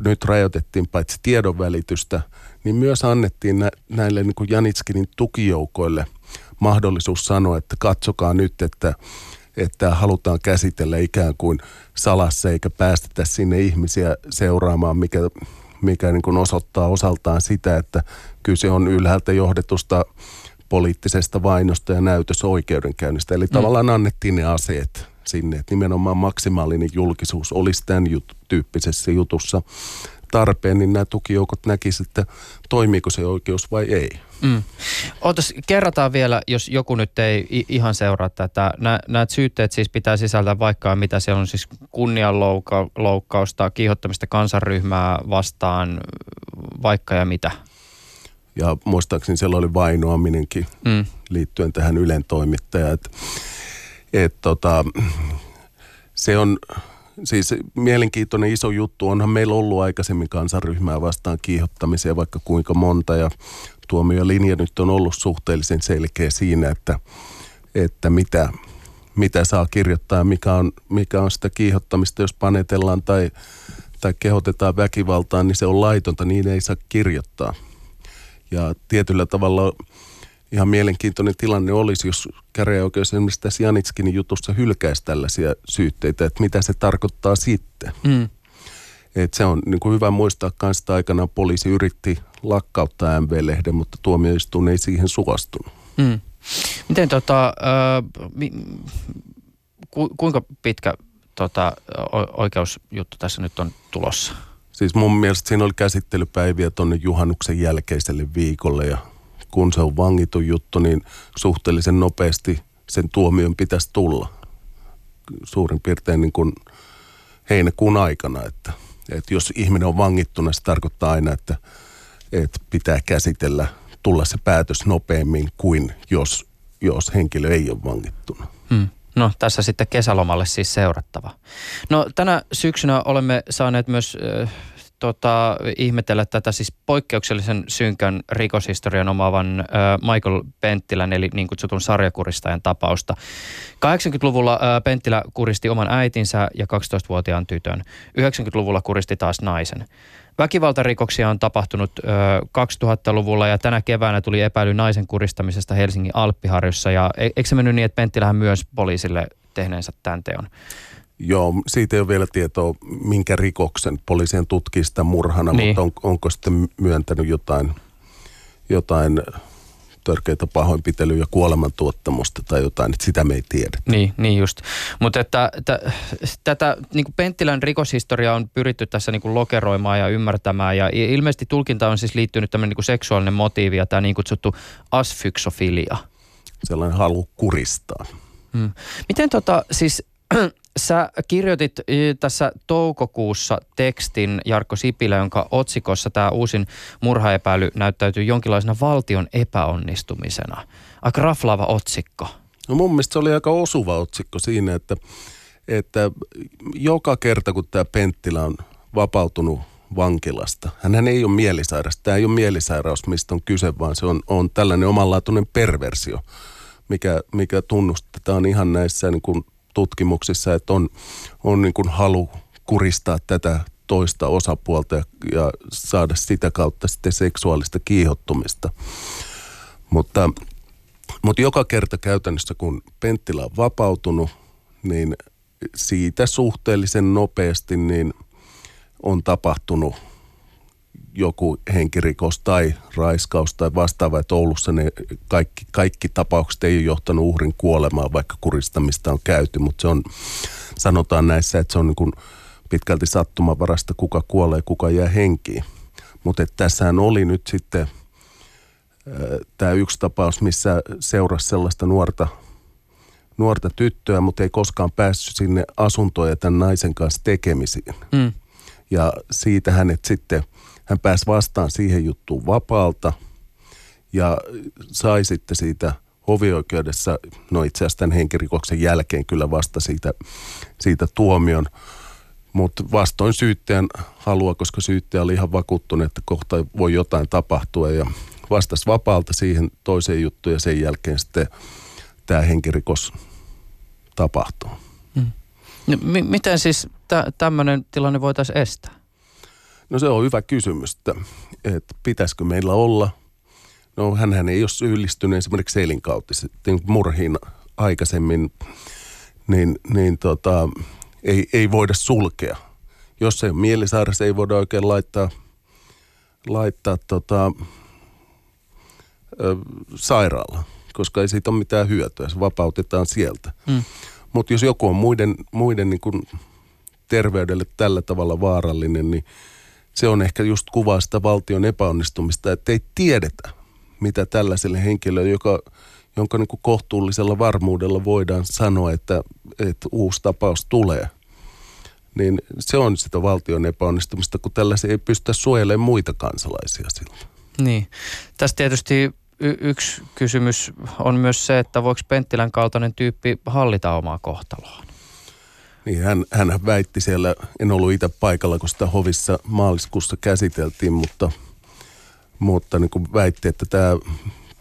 Nyt rajoitettiin paitsi tiedonvälitystä, niin myös annettiin nä- näille niin kuin Janitskinin tukijoukoille mahdollisuus sanoa, että katsokaa nyt, että että halutaan käsitellä ikään kuin salassa eikä päästetä sinne ihmisiä seuraamaan, mikä, mikä niin kuin osoittaa osaltaan sitä, että kyse on ylhäältä johdetusta poliittisesta vainosta ja näytösoikeudenkäynnistä. Eli mm. tavallaan annettiin ne aseet sinne, että nimenomaan maksimaalinen julkisuus olisi tämän jut- tyyppisessä jutussa tarpeen, niin nämä tukijoukot näkisivät, että toimiiko se oikeus vai ei. Mm. Otas, kerrataan vielä, jos joku nyt ei ihan seuraa tätä. Nä, nämä syytteet siis pitää sisältää vaikka mitä siellä on siis kunnianloukkausta, kiihottamista kansanryhmää vastaan, vaikka ja mitä. Ja muistaakseni siellä oli vainoaminenkin mm. liittyen tähän Ylen toimittajaan. Et, et tota, se on siis mielenkiintoinen iso juttu. Onhan meillä ollut aikaisemmin kansanryhmää vastaan kiihottamisia vaikka kuinka monta ja tuomiolinja nyt on ollut suhteellisen selkeä siinä, että, että mitä, mitä saa kirjoittaa ja mikä on, mikä on sitä kiihottamista, jos panetellaan tai, tai kehotetaan väkivaltaan, niin se on laitonta, niin ei saa kirjoittaa. Ja tietyllä tavalla ihan mielenkiintoinen tilanne olisi, jos käräjäoikeus esimerkiksi tässä Janitskinin jutussa hylkäisi tällaisia syytteitä, että mitä se tarkoittaa sitten. Mm. Et se on niin kuin hyvä muistaa myös, että aikanaan poliisi yritti lakkauttaa MV-lehden, mutta tuomioistuin ei siihen suostunut. Mm. Miten tota, äh, mi, ku, kuinka pitkä tota, oikeusjuttu tässä nyt on tulossa? Siis mun mielestä siinä oli käsittelypäiviä tuonne juhannuksen jälkeiselle viikolle ja kun se on vangitun juttu, niin suhteellisen nopeasti sen tuomion pitäisi tulla. Suurin piirtein niin kuin heinäkuun aikana, että, että jos ihminen on vangittuna, se tarkoittaa aina, että, että pitää käsitellä, tulla se päätös nopeammin kuin jos, jos henkilö ei ole vangittuna. Hmm. No tässä sitten kesälomalle siis seurattava. No tänä syksynä olemme saaneet myös äh, tota, ihmetellä tätä siis poikkeuksellisen synkän rikoshistorian omaavan äh, Michael Penttilän eli niin kutsutun sarjakuristajan tapausta. 80-luvulla äh, Penttilä kuristi oman äitinsä ja 12-vuotiaan tytön. 90-luvulla kuristi taas naisen. Väkivaltarikoksia on tapahtunut ö, 2000-luvulla ja tänä keväänä tuli epäily naisen kuristamisesta Helsingin Alppiharjussa. Ja e, eikö se mennyt niin, että Penttilähän myös poliisille tehneensä tämän teon? Joo, siitä ei ole vielä tietoa, minkä rikoksen poliisien tutkii sitä murhana, niin. mutta on, onko sitten myöntänyt jotain, jotain törkeitä pahoinpitelyä ja kuolemantuottamusta tai jotain, että sitä me ei tiedä. Niin, niin just. Mutta että, että tätä niin kuin Penttilän rikoshistoria on pyritty tässä niin kuin lokeroimaan ja ymmärtämään ja ilmeisesti tulkinta on siis liittynyt tämmöinen niin kuin seksuaalinen motiivi ja tämä niin kutsuttu asfyksofilia. Sellainen halu kuristaa. Hmm. Miten tota, siis Sä kirjoitit tässä toukokuussa tekstin Jarkko Sipilä, jonka otsikossa tämä uusin murhaepäily näyttäytyy jonkinlaisena valtion epäonnistumisena. Aika raflaava otsikko. No mun mielestä se oli aika osuva otsikko siinä, että, että joka kerta kun tämä Penttilä on vapautunut vankilasta. Hän ei ole mielisairas. Tämä ei ole mielisairaus, mistä on kyse, vaan se on, on tällainen omanlaatuinen perversio, mikä, mikä tunnustetaan ihan näissä niin kuin tutkimuksissa, että on, on niin kuin halu kuristaa tätä toista osapuolta ja, ja saada sitä kautta sitten seksuaalista kiihottumista. Mutta, mutta joka kerta käytännössä, kun Penttilä on vapautunut, niin siitä suhteellisen nopeasti niin on tapahtunut joku henkirikos tai raiskaus tai vastaava, että Oulussa ne kaikki, kaikki tapaukset ei ole johtanut uhrin kuolemaan, vaikka kuristamista on käyty, mutta se on, sanotaan näissä, että se on niin kuin pitkälti sattumavarasta, kuka kuolee, kuka jää henkiin. Mutta tässähän oli nyt sitten tämä yksi tapaus, missä seurasi sellaista nuorta, nuorta tyttöä, mutta ei koskaan päässyt sinne asuntoon ja tämän naisen kanssa tekemisiin. Mm. Ja siitä hänet sitten – hän pääsi vastaan siihen juttuun vapaalta ja sai sitten siitä hovioikeudessa, no itse asiassa tämän henkirikoksen jälkeen kyllä vasta siitä, siitä tuomion, mutta vastoin syyttäjän halua, koska syyttäjä oli ihan vakuuttunut, että kohta voi jotain tapahtua ja vastasi vapaalta siihen toiseen juttuun ja sen jälkeen sitten tämä henkirikos tapahtuu. Hmm. No, m- miten siis t- tämmöinen tilanne voitaisiin estää? No se on hyvä kysymys, että, että pitäisikö meillä olla. No hän ei ole syyllistynyt esimerkiksi elinkautisesti murhiin aikaisemmin, niin, niin tota, ei, ei voida sulkea. Jos se on mielisairas, ei voida oikein laittaa, laittaa tota, ö, sairaala, koska ei siitä ole mitään hyötyä. Se vapautetaan sieltä. Mm. Mutta jos joku on muiden, muiden niin kuin terveydelle tällä tavalla vaarallinen, niin se on ehkä just kuvaa sitä valtion epäonnistumista, että ei tiedetä, mitä tällaiselle henkilölle, joka, jonka niin kohtuullisella varmuudella voidaan sanoa, että, että uusi tapaus tulee. Niin se on sitä valtion epäonnistumista, kun tällaisia ei pystytä suojelemaan muita kansalaisia silloin. Niin. Tässä tietysti y- yksi kysymys on myös se, että voiko Penttilän kaltainen tyyppi hallita omaa kohtaloaan? Niin, hän, hän väitti siellä, en ollut itse paikalla, kun sitä hovissa maaliskuussa käsiteltiin, mutta, mutta niin kuin väitti, että tämä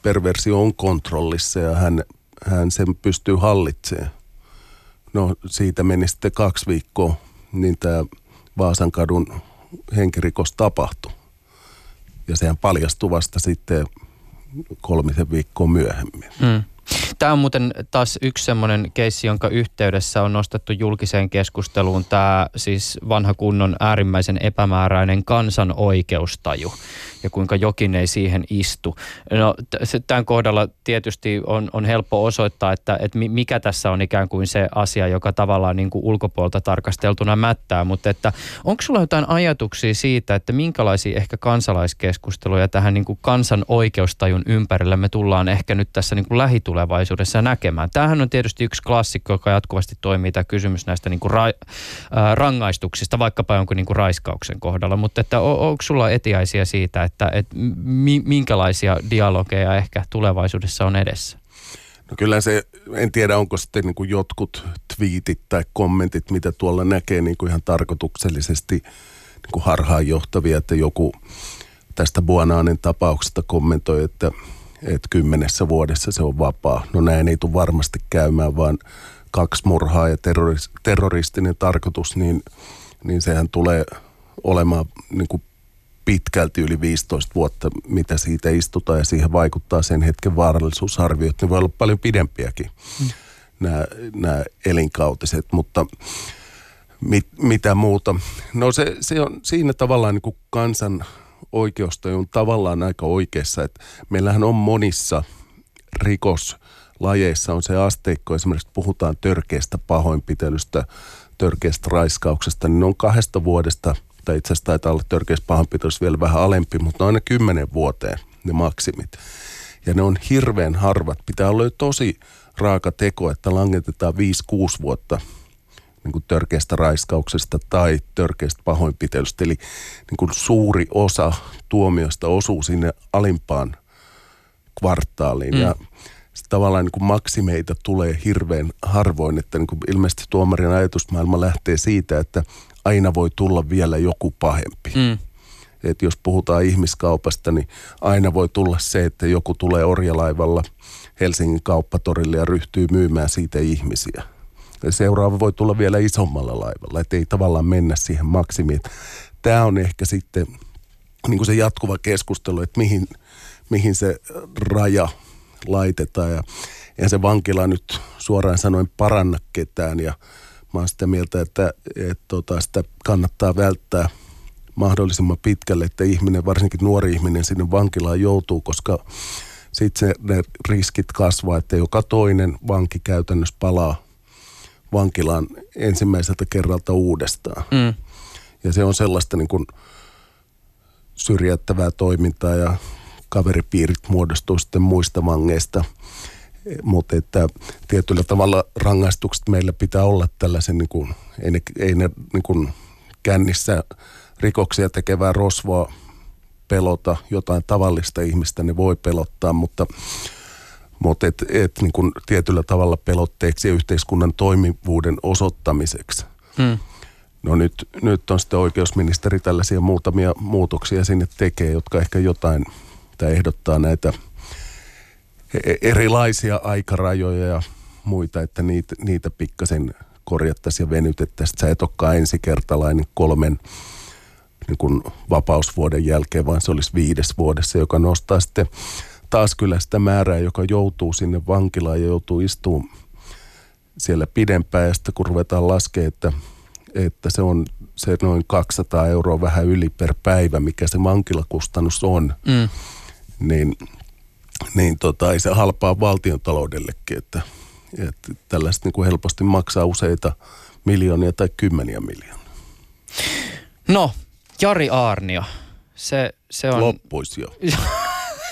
perversio on kontrollissa ja hän, hän sen pystyy hallitsemaan. No siitä meni sitten kaksi viikkoa, niin tämä Vaasan kadun henkirikos tapahtui. Ja sehän paljastui vasta sitten kolmisen viikkoa myöhemmin. Mm. Tämä on muuten taas yksi semmoinen keissi, jonka yhteydessä on nostettu julkiseen keskusteluun tämä siis vanha kunnon äärimmäisen epämääräinen kansan oikeustaju ja kuinka jokin ei siihen istu. No tämän kohdalla tietysti on, on helppo osoittaa, että, että mikä tässä on ikään kuin se asia, joka tavallaan niin kuin ulkopuolta tarkasteltuna mättää, mutta että onko sulla jotain ajatuksia siitä, että minkälaisia ehkä kansalaiskeskusteluja tähän niin kuin kansan oikeustajun ympärillä me tullaan ehkä nyt tässä niin kuin lähitulevaisuudessa näkemään? Tämähän on tietysti yksi klassikko, joka jatkuvasti toimii tämä kysymys näistä niin kuin ra- rangaistuksista, vaikkapa jonkun niin kuin raiskauksen kohdalla, mutta että on, onko sulla etiäisiä siitä, että että, minkälaisia dialogeja ehkä tulevaisuudessa on edessä? No kyllä se, en tiedä onko sitten niin kuin jotkut twiitit tai kommentit, mitä tuolla näkee niin kuin ihan tarkoituksellisesti niin kuin harhaanjohtavia, että joku tästä Buonaanen tapauksesta kommentoi, että, että kymmenessä vuodessa se on vapaa. No näin ei tule varmasti käymään, vaan kaksi murhaa ja terroristinen tarkoitus, niin, niin sehän tulee olemaan niin kuin pitkälti yli 15 vuotta, mitä siitä istutaan ja siihen vaikuttaa sen hetken vaarallisuusarviot. Ne voi olla paljon pidempiäkin mm. nämä, nämä elinkautiset, mutta mit, mitä muuta. No se, se on siinä tavallaan niin kuin kansan oikeustajun tavallaan aika oikeassa, että meillähän on monissa rikoslajeissa on se asteikko, esimerkiksi puhutaan törkeästä pahoinpitelystä, törkeästä raiskauksesta, niin ne on kahdesta vuodesta – tai itse asiassa taitaa olla törkeässä pahanpitoissa vielä vähän alempi, mutta aina kymmenen vuoteen ne maksimit. Ja ne on hirveän harvat. Pitää olla jo tosi raaka teko, että langetetaan 5-6 vuotta niin kuin törkeästä raiskauksesta tai törkeästä pahoinpitelystä. Eli niin kuin suuri osa tuomiosta osuu sinne alimpaan kvartaaliin. Mm. Ja tavallaan niin kuin maksimeita tulee hirveän harvoin, että niin kuin ilmeisesti tuomarin ajatusmaailma lähtee siitä, että aina voi tulla vielä joku pahempi. Mm. Et jos puhutaan ihmiskaupasta, niin aina voi tulla se, että joku tulee orjalaivalla Helsingin kauppatorille ja ryhtyy myymään siitä ihmisiä. Seuraava voi tulla vielä isommalla laivalla, että ei tavallaan mennä siihen maksimiin. Tämä on ehkä sitten niin kuin se jatkuva keskustelu, että mihin, mihin se raja laitetaan. Ja, ja se vankila nyt suoraan sanoen paranna ketään ja mä oon sitä mieltä, että, että tota, sitä kannattaa välttää mahdollisimman pitkälle, että ihminen, varsinkin nuori ihminen sinne vankilaan joutuu, koska sitten ne riskit kasvaa, että joka toinen vanki käytännössä palaa vankilaan ensimmäiseltä kerralta uudestaan. Mm. Ja se on sellaista niin kuin syrjättävää toimintaa ja kaveripiirit muodostuu sitten muista vangeista – mutta että tietyllä tavalla rangaistukset meillä pitää olla tällaisen, niin kuin, ei ne, ei ne niin kuin kännissä rikoksia tekevää rosvoa pelota, jotain tavallista ihmistä ne voi pelottaa, mutta, mutta et, et niin kuin tietyllä tavalla pelotteeksi ja yhteiskunnan toimivuuden osoittamiseksi. Hmm. No nyt, nyt on sitten oikeusministeri tällaisia muutamia muutoksia sinne tekee, jotka ehkä jotain, tai ehdottaa näitä – E-, erilaisia aikarajoja ja muita, että niitä, niitä pikkasen korjattaisiin ja venytettäisiin. Sä et olekaan ensikertalainen kolmen niin kuin vapausvuoden jälkeen, vaan se olisi viides vuodessa, joka nostaa sitten taas kyllä sitä määrää, joka joutuu sinne vankilaan ja joutuu istumaan siellä pidempään. Ja sitten kun ruvetaan laskemaan, että, että se on se noin 200 euroa vähän yli per päivä, mikä se vankilakustannus on, mm. niin niin tota, ei se halpaa valtion taloudellekin, että, että tällaista niin kuin helposti maksaa useita miljoonia tai kymmeniä miljoonia. No, Jari Aarnio. Se, se on... Loppuisi jo. [LAUGHS]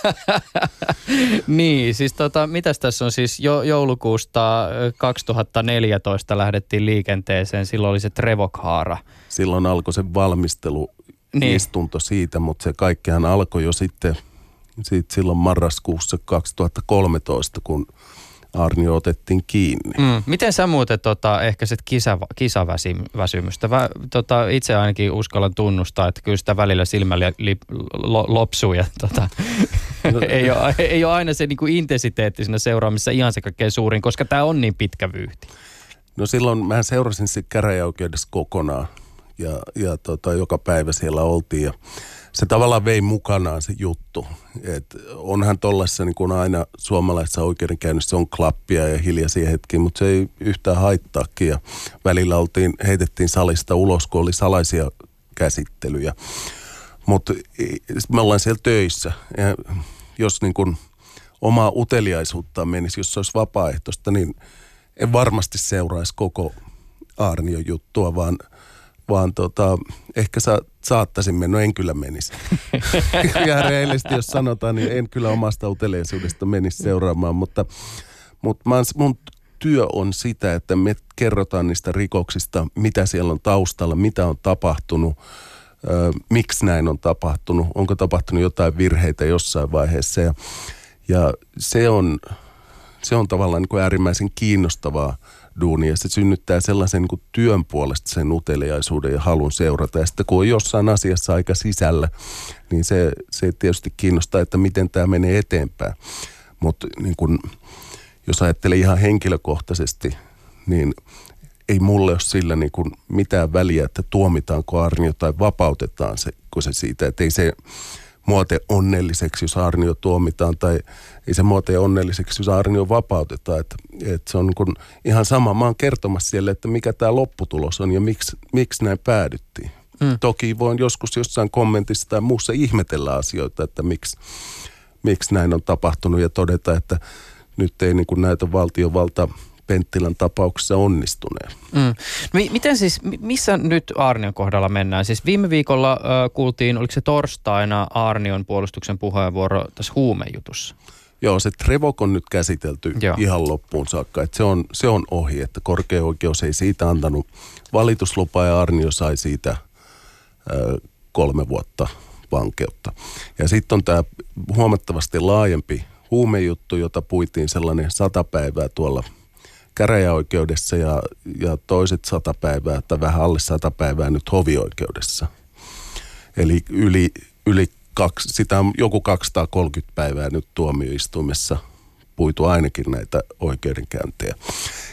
[LAUGHS] niin, siis tota, mitäs tässä on siis jo, joulukuusta 2014 lähdettiin liikenteeseen, silloin oli se Trevokhaara. Silloin alkoi se valmistelu niin. istunto siitä, mutta se kaikkihan alkoi jo sitten siitä silloin marraskuussa 2013, kun Arnio otettiin kiinni. Mm. Miten sä muuten tota, ehkä sit kisa, kisaväsymystä? Vä, tota, itse ainakin uskallan tunnustaa, että kyllä sitä välillä silmällä li, lo, lopsuu ja tota, no. [LAUGHS] ei, ole, ei ole aina se niinku intensiteetti siinä seuraamissa ihan se kaikkein suurin, koska tämä on niin pitkä vyyhti. No silloin mä seurasin se käräjäoikeudessa kokonaan ja, ja tota, joka päivä siellä oltiin ja se tavallaan vei mukanaan se juttu. Et onhan tuollaisessa niin kuin aina suomalaisessa oikeudenkäynnissä on klappia ja hiljaisia hetkiä, mutta se ei yhtään haittaakin. Ja välillä oltiin, heitettiin salista ulos, kun oli salaisia käsittelyjä. Mutta me ollaan siellä töissä. Ja jos niin kuin omaa uteliaisuuttaan menisi, jos se olisi vapaaehtoista, niin en varmasti seuraisi koko Aarnion juttua, vaan – vaan tota, ehkä sa, saattaisin mennä, no en kyllä menisi. [LAUGHS] ja reellisesti jos sanotaan, niin en kyllä omasta uteliaisuudesta menisi seuraamaan, mutta, mutta mä, mun työ on sitä, että me kerrotaan niistä rikoksista, mitä siellä on taustalla, mitä on tapahtunut, ö, miksi näin on tapahtunut, onko tapahtunut jotain virheitä jossain vaiheessa. Ja, ja se, on, se on tavallaan niin kuin äärimmäisen kiinnostavaa duuni ja se synnyttää sellaisen niin työn puolesta sen uteliaisuuden ja halun seurata. Ja sitten kun on jossain asiassa aika sisällä, niin se, se tietysti kiinnostaa, että miten tämä menee eteenpäin. Mutta niin kun, jos ajattelee ihan henkilökohtaisesti, niin ei mulle ole sillä niin kuin mitään väliä, että tuomitaanko Arnio tai vapautetaan se, kun se siitä. Että ei se, muote onnelliseksi, jos Arnio tuomitaan, tai ei se muote onnelliseksi, jos Arnio vapautetaan. Että, että se on niin ihan sama. Mä oon kertomassa siellä, että mikä tämä lopputulos on ja miksi, miksi näin päädyttiin. Mm. Toki voin joskus jossain kommentissa tai muussa ihmetellä asioita, että miksi, miksi näin on tapahtunut ja todeta, että nyt ei niin kuin näytä valtiovalta Penttilän tapauksessa onnistuneen. Mm. No, miten siis, missä nyt Arnion kohdalla mennään? Siis viime viikolla äh, kuultiin, oliko se torstaina Arnion puolustuksen puheenvuoro tässä huumejutussa? Joo, se Trevok on nyt käsitelty Joo. ihan loppuun saakka. Että se, on, se on ohi, että korkeaoikeus ei siitä antanut valituslupaa ja Arnio sai siitä äh, kolme vuotta vankeutta. Ja sitten on tämä huomattavasti laajempi huumejuttu, jota puitiin sellainen sata päivää tuolla – käräjäoikeudessa ja, ja toiset sata päivää tai vähän alle sata päivää nyt hovioikeudessa. Eli yli, yli kaksi, sitä on joku 230 päivää nyt tuomioistuimessa puitu ainakin näitä oikeudenkäyntejä.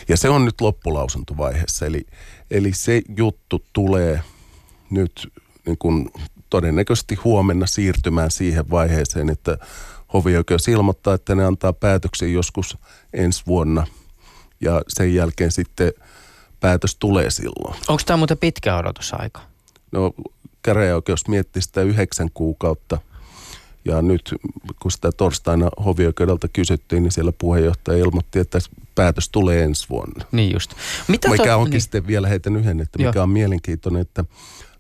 Ja se on nyt loppulausuntovaiheessa. Eli, eli se juttu tulee nyt niin kuin todennäköisesti huomenna siirtymään siihen vaiheeseen, että hovioikeus ilmoittaa, että ne antaa päätöksen joskus ensi vuonna – ja sen jälkeen sitten päätös tulee silloin. Onko tämä muuten pitkä odotusaika? No käräjäoikeus mietti sitä yhdeksän kuukautta. Ja nyt kun sitä torstaina hovioikeudelta kysyttiin, niin siellä puheenjohtaja ilmoitti, että päätös tulee ensi vuonna. Niin just. Mitä mikä to... onkin niin. sitten vielä heitän yhden, että mikä Joo. on mielenkiintoinen, että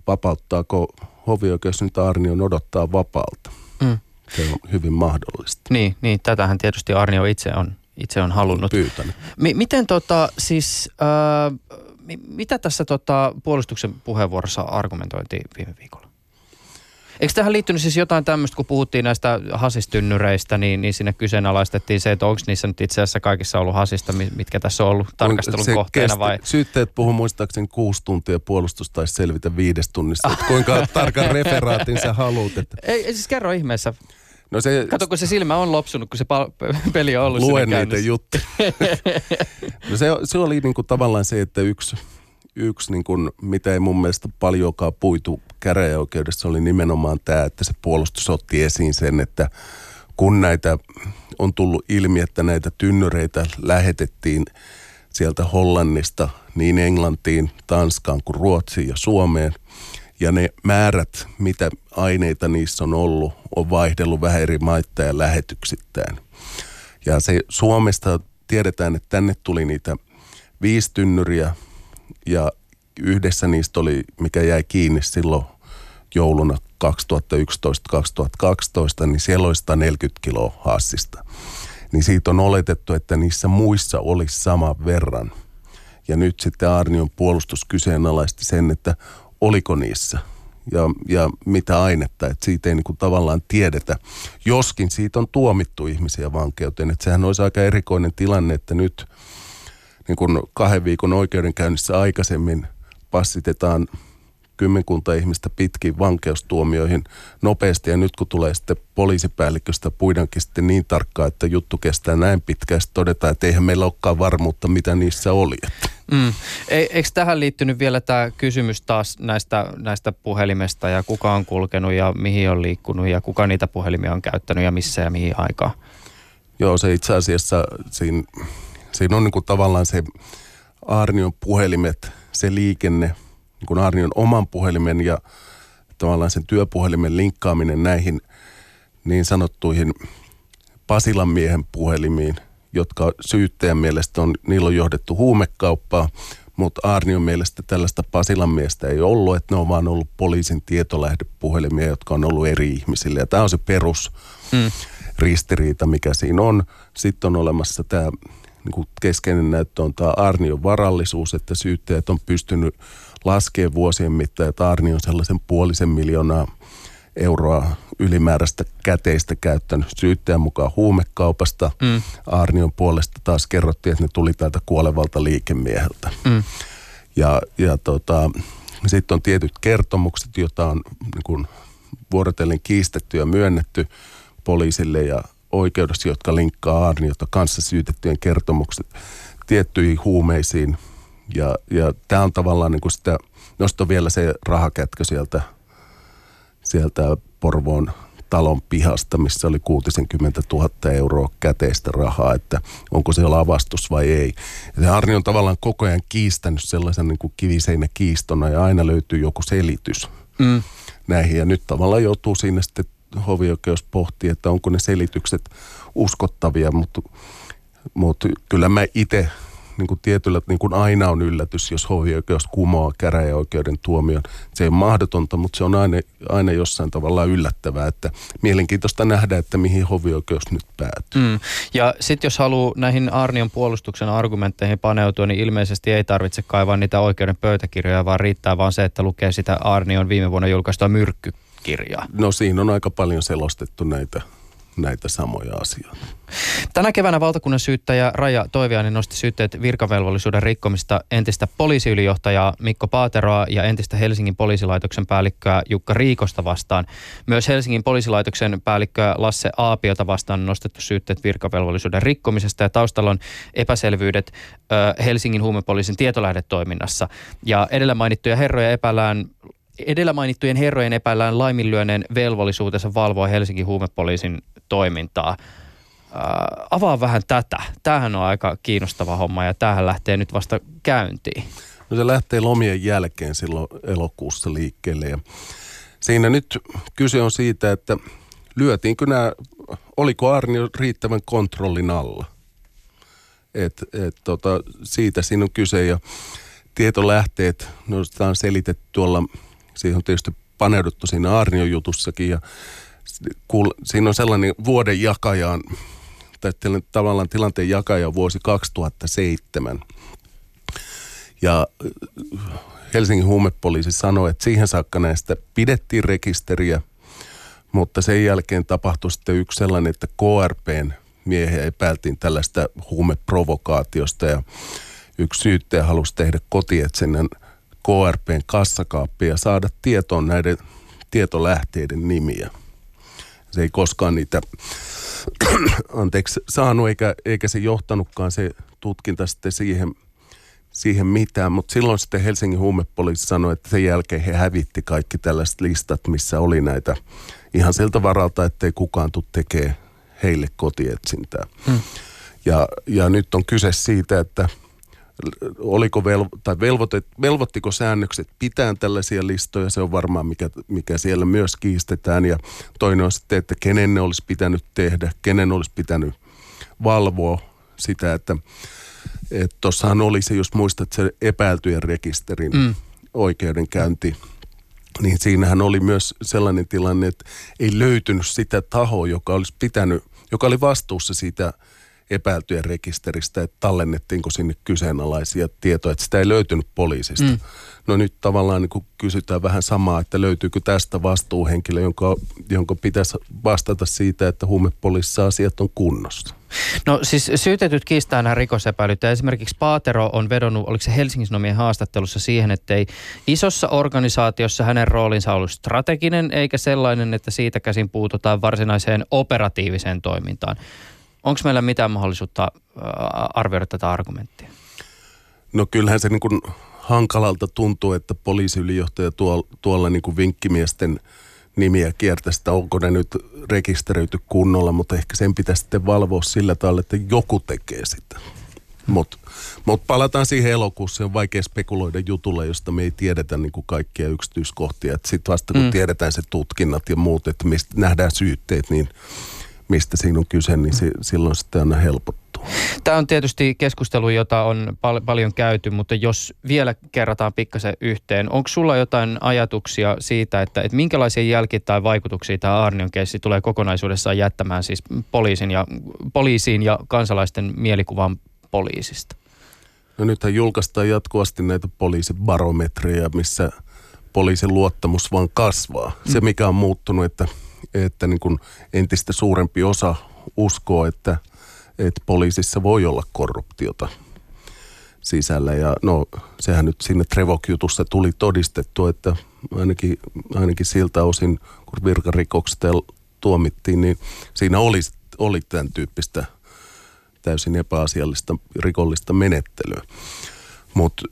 vapauttaako hovioikeus nyt Arnion odottaa vapaalta. Mm. Se on hyvin mahdollista. Niin, niin tätähän tietysti Arnio itse on itse on halunnut. Pyytänyt. M- miten tota, siis, äh, mitä tässä tota, puolustuksen puheenvuorossa argumentointiin viime viikolla? Eikö tähän liittynyt siis jotain tämmöistä, kun puhuttiin näistä hasistynnyreistä, niin, niin sinne kyseenalaistettiin se, että onko niissä nyt itse asiassa kaikissa ollut hasista, mitkä tässä on ollut tarkastelun se kohteena kesti, vai? Syytteet puhuu muistaakseni kuusi tuntia, puolustus taisi selvitä viides tunnista. kuinka [LAUGHS] tarkan referaatin sä haluat? Että... Ei, siis kerro ihmeessä. No se, Kato, kun se silmä on lopsunut, kun se pal- [LAUGHS] peli on ollut Luen niitä juttuja. [LAUGHS] no se, se oli niinku tavallaan se, että yksi, yksi niinku, mitä ei mun mielestä paljonkaan puitu käräjäoikeudessa, oli nimenomaan tämä, että se puolustus otti esiin sen, että kun näitä on tullut ilmi, että näitä tynnyreitä lähetettiin sieltä Hollannista niin Englantiin, Tanskaan kuin Ruotsiin ja Suomeen – ja ne määrät, mitä aineita niissä on ollut, on vaihdellut vähän eri maittain ja lähetyksittäin. Ja se Suomesta tiedetään, että tänne tuli niitä viisi tynnyriä ja yhdessä niistä oli, mikä jäi kiinni silloin jouluna 2011-2012, niin siellä oli 140 kiloa hassista. Niin siitä on oletettu, että niissä muissa olisi sama verran. Ja nyt sitten Arnion puolustus kyseenalaisti sen, että oliko niissä ja, ja mitä ainetta, että siitä ei niin kuin tavallaan tiedetä. Joskin siitä on tuomittu ihmisiä vankeuteen, että sehän olisi aika erikoinen tilanne, että nyt niin kuin kahden viikon oikeudenkäynnissä aikaisemmin passitetaan kymmenkunta ihmistä pitkin vankeustuomioihin nopeasti ja nyt kun tulee sitten poliisipäälliköstä puidankin sitten niin tarkkaan, että juttu kestää näin pitkään, todetaan, että eihän meillä olekaan varmuutta, mitä niissä oli. Mm. E, eikö tähän liittynyt vielä tämä kysymys taas näistä, näistä puhelimesta ja kuka on kulkenut ja mihin on liikkunut ja kuka niitä puhelimia on käyttänyt ja missä ja mihin aikaan? Joo, se itse asiassa siinä, siinä on niin kuin tavallaan se Arnion puhelimet, se liikenne, niin kuin Arnion oman puhelimen ja tavallaan sen työpuhelimen linkkaaminen näihin niin sanottuihin Pasilan miehen puhelimiin – jotka syyttäjän mielestä on, niillä on johdettu huumekauppaa, mutta Arnion mielestä tällaista Pasilan miestä ei ollut, että ne on vaan ollut poliisin tietolähdepuhelimia, jotka on ollut eri ihmisille. Ja tämä on se perus mm. ristiriita, mikä siinä on. Sitten on olemassa tämä niin keskeinen näyttö on tämä Arnion varallisuus, että syyttäjät on pystynyt laskemaan vuosien mittaan, että Arni on sellaisen puolisen miljoonaa euroa ylimääräistä käteistä käyttänyt syyttäjän mukaan huumekaupasta. Mm. Arnion puolesta taas kerrottiin, että ne tuli täältä kuolevalta liikemieheltä. Mm. Ja, ja tota, sitten on tietyt kertomukset, joita on niin kuin vuorotellen kiistetty ja myönnetty poliisille ja oikeudessa, jotka linkkaa Arniota kanssa syytettyjen kertomukset tiettyihin huumeisiin. Ja, ja tämä on tavallaan niin kuin sitä, nosto vielä se rahakätkö sieltä – sieltä Porvoon talon pihasta, missä oli 60 000 euroa käteistä rahaa, että onko se lavastus vai ei. Ja Arni on tavallaan koko ajan kiistänyt sellaisen niin kuin kiviseinä kiistona ja aina löytyy joku selitys mm. näihin. Ja nyt tavallaan joutuu siinä sitten hovioikeus pohtii, että onko ne selitykset uskottavia, mutta, mutta kyllä mä itse niin kuin tietyllä, niin kuin aina on yllätys, jos hovioikeus kumoaa käräjäoikeuden tuomion. Se ei ole mahdotonta, mutta se on aina, aina jossain tavalla yllättävää, että mielenkiintoista nähdä, että mihin hovioikeus nyt päätyy. Mm. Ja sitten jos haluaa näihin Arnion puolustuksen argumentteihin paneutua, niin ilmeisesti ei tarvitse kaivaa niitä oikeuden pöytäkirjoja, vaan riittää vaan se, että lukee sitä Arnion viime vuonna julkaistua myrkkykirjaa. No siinä on aika paljon selostettu näitä näitä samoja asioita. Tänä keväänä valtakunnan syyttäjä Raja Toiviainen nosti syytteet virkavelvollisuuden rikkomista entistä poliisiylijohtajaa Mikko Paateroa ja entistä Helsingin poliisilaitoksen päällikköä Jukka Riikosta vastaan. Myös Helsingin poliisilaitoksen päällikköä Lasse Aapiota vastaan on nostettu syytteet virkavelvollisuuden rikkomisesta ja taustalla on epäselvyydet Helsingin huumepoliisin tietolähdetoiminnassa. Ja edellä mainittuja herroja epäillään edellä mainittujen herrojen epäillään laiminlyöneen velvollisuutensa valvoa Helsingin huumepoliisin toimintaa. Ää, avaa vähän tätä. Tämähän on aika kiinnostava homma ja tähän lähtee nyt vasta käyntiin. No se lähtee lomien jälkeen silloin elokuussa liikkeelle ja siinä nyt kyse on siitä, että lyötiinkö nämä, oliko Arnio riittävän kontrollin alla. Et, et tota, siitä siinä on kyse ja tietolähteet, no sitä on selitetty tuolla, siihen on tietysti paneuduttu siinä Arnion jutussakin ja kuul, siinä on sellainen vuoden jakajaan, tai tavallaan tilanteen jakaja vuosi 2007. Ja äh, Helsingin huumepoliisi sanoi, että siihen saakka näistä pidettiin rekisteriä, mutta sen jälkeen tapahtui sitten yksi sellainen, että KRPn miehiä epäiltiin tällaista huumeprovokaatiosta ja yksi syyttäjä halusi tehdä kotietsinnän KRPn kassakaappia ja saada tietoon näiden tietolähteiden nimiä. Se ei koskaan niitä [CLEARS THROAT] anteeksi, saanut eikä, eikä se johtanutkaan se tutkinta sitten siihen, siihen mitään. Mutta silloin sitten Helsingin huumepoliisi sanoi, että sen jälkeen he hävitti kaikki tällaiset listat, missä oli näitä ihan siltä varalta, ettei kukaan tule tekemään heille kotietsintää. Hmm. Ja, ja nyt on kyse siitä, että – oliko velvo, tai velvoitet, velvoittiko säännökset pitää tällaisia listoja, se on varmaan mikä, mikä siellä myös kiistetään. Ja toinen on sitten, että kenen ne olisi pitänyt tehdä, kenen olisi pitänyt valvoa sitä, että tuossahan oli se, jos muistat se epäiltyjen rekisterin mm. oikeudenkäynti, niin siinähän oli myös sellainen tilanne, että ei löytynyt sitä tahoa, joka olisi pitänyt, joka oli vastuussa siitä epäiltyjen rekisteristä, että tallennettiinko sinne kyseenalaisia tietoja, että sitä ei löytynyt poliisista. Mm. No nyt tavallaan niin kysytään vähän samaa, että löytyykö tästä vastuuhenkilö, jonka, jonka pitäisi vastata siitä, että huumepoliisissa asiat on kunnossa. No siis syytetyt kiistää nämä rikosepäilyt ja esimerkiksi Paatero on vedonnut, oliko se Helsingin Sanomien haastattelussa siihen, että ei isossa organisaatiossa hänen roolinsa ollut strateginen eikä sellainen, että siitä käsin puututaan varsinaiseen operatiiviseen toimintaan. Onko meillä mitään mahdollisuutta arvioida tätä argumenttia? No kyllähän se niin kuin hankalalta tuntuu, että poliisiylijohtaja tuolla, tuolla niin kuin vinkkimiesten nimiä kiertäisi, että onko ne nyt rekisteröity kunnolla, mutta ehkä sen pitäisi sitten valvoa sillä tavalla, että joku tekee sitä. Mutta mut palataan siihen elokuussa, on vaikea spekuloida jutulla, josta me ei tiedetä niin kuin kaikkia yksityiskohtia. Sitten vasta kun mm. tiedetään se tutkinnat ja muut, että mistä nähdään syytteet, niin mistä siinä on kyse, niin se, silloin sitten aina helpottuu. Tämä on tietysti keskustelu, jota on pal- paljon käyty, mutta jos vielä kerrataan pikkasen yhteen, onko sulla jotain ajatuksia siitä, että, että minkälaisia jälki- tai vaikutuksia tämä Arnion keissi tulee kokonaisuudessaan jättämään siis poliisin ja, poliisiin ja kansalaisten mielikuvan poliisista? No nythän julkaistaan jatkuvasti näitä poliisibarometreja, missä poliisin luottamus vaan kasvaa. Mm. Se mikä on muuttunut, että että niin kuin entistä suurempi osa uskoo, että, että poliisissa voi olla korruptiota sisällä. Ja no, sehän nyt sinne Trevok-jutussa tuli todistettu, että ainakin, ainakin siltä osin, kun virkarikoksesta tuomittiin, niin siinä oli, oli tämän tyyppistä täysin epäasiallista rikollista menettelyä. Mutta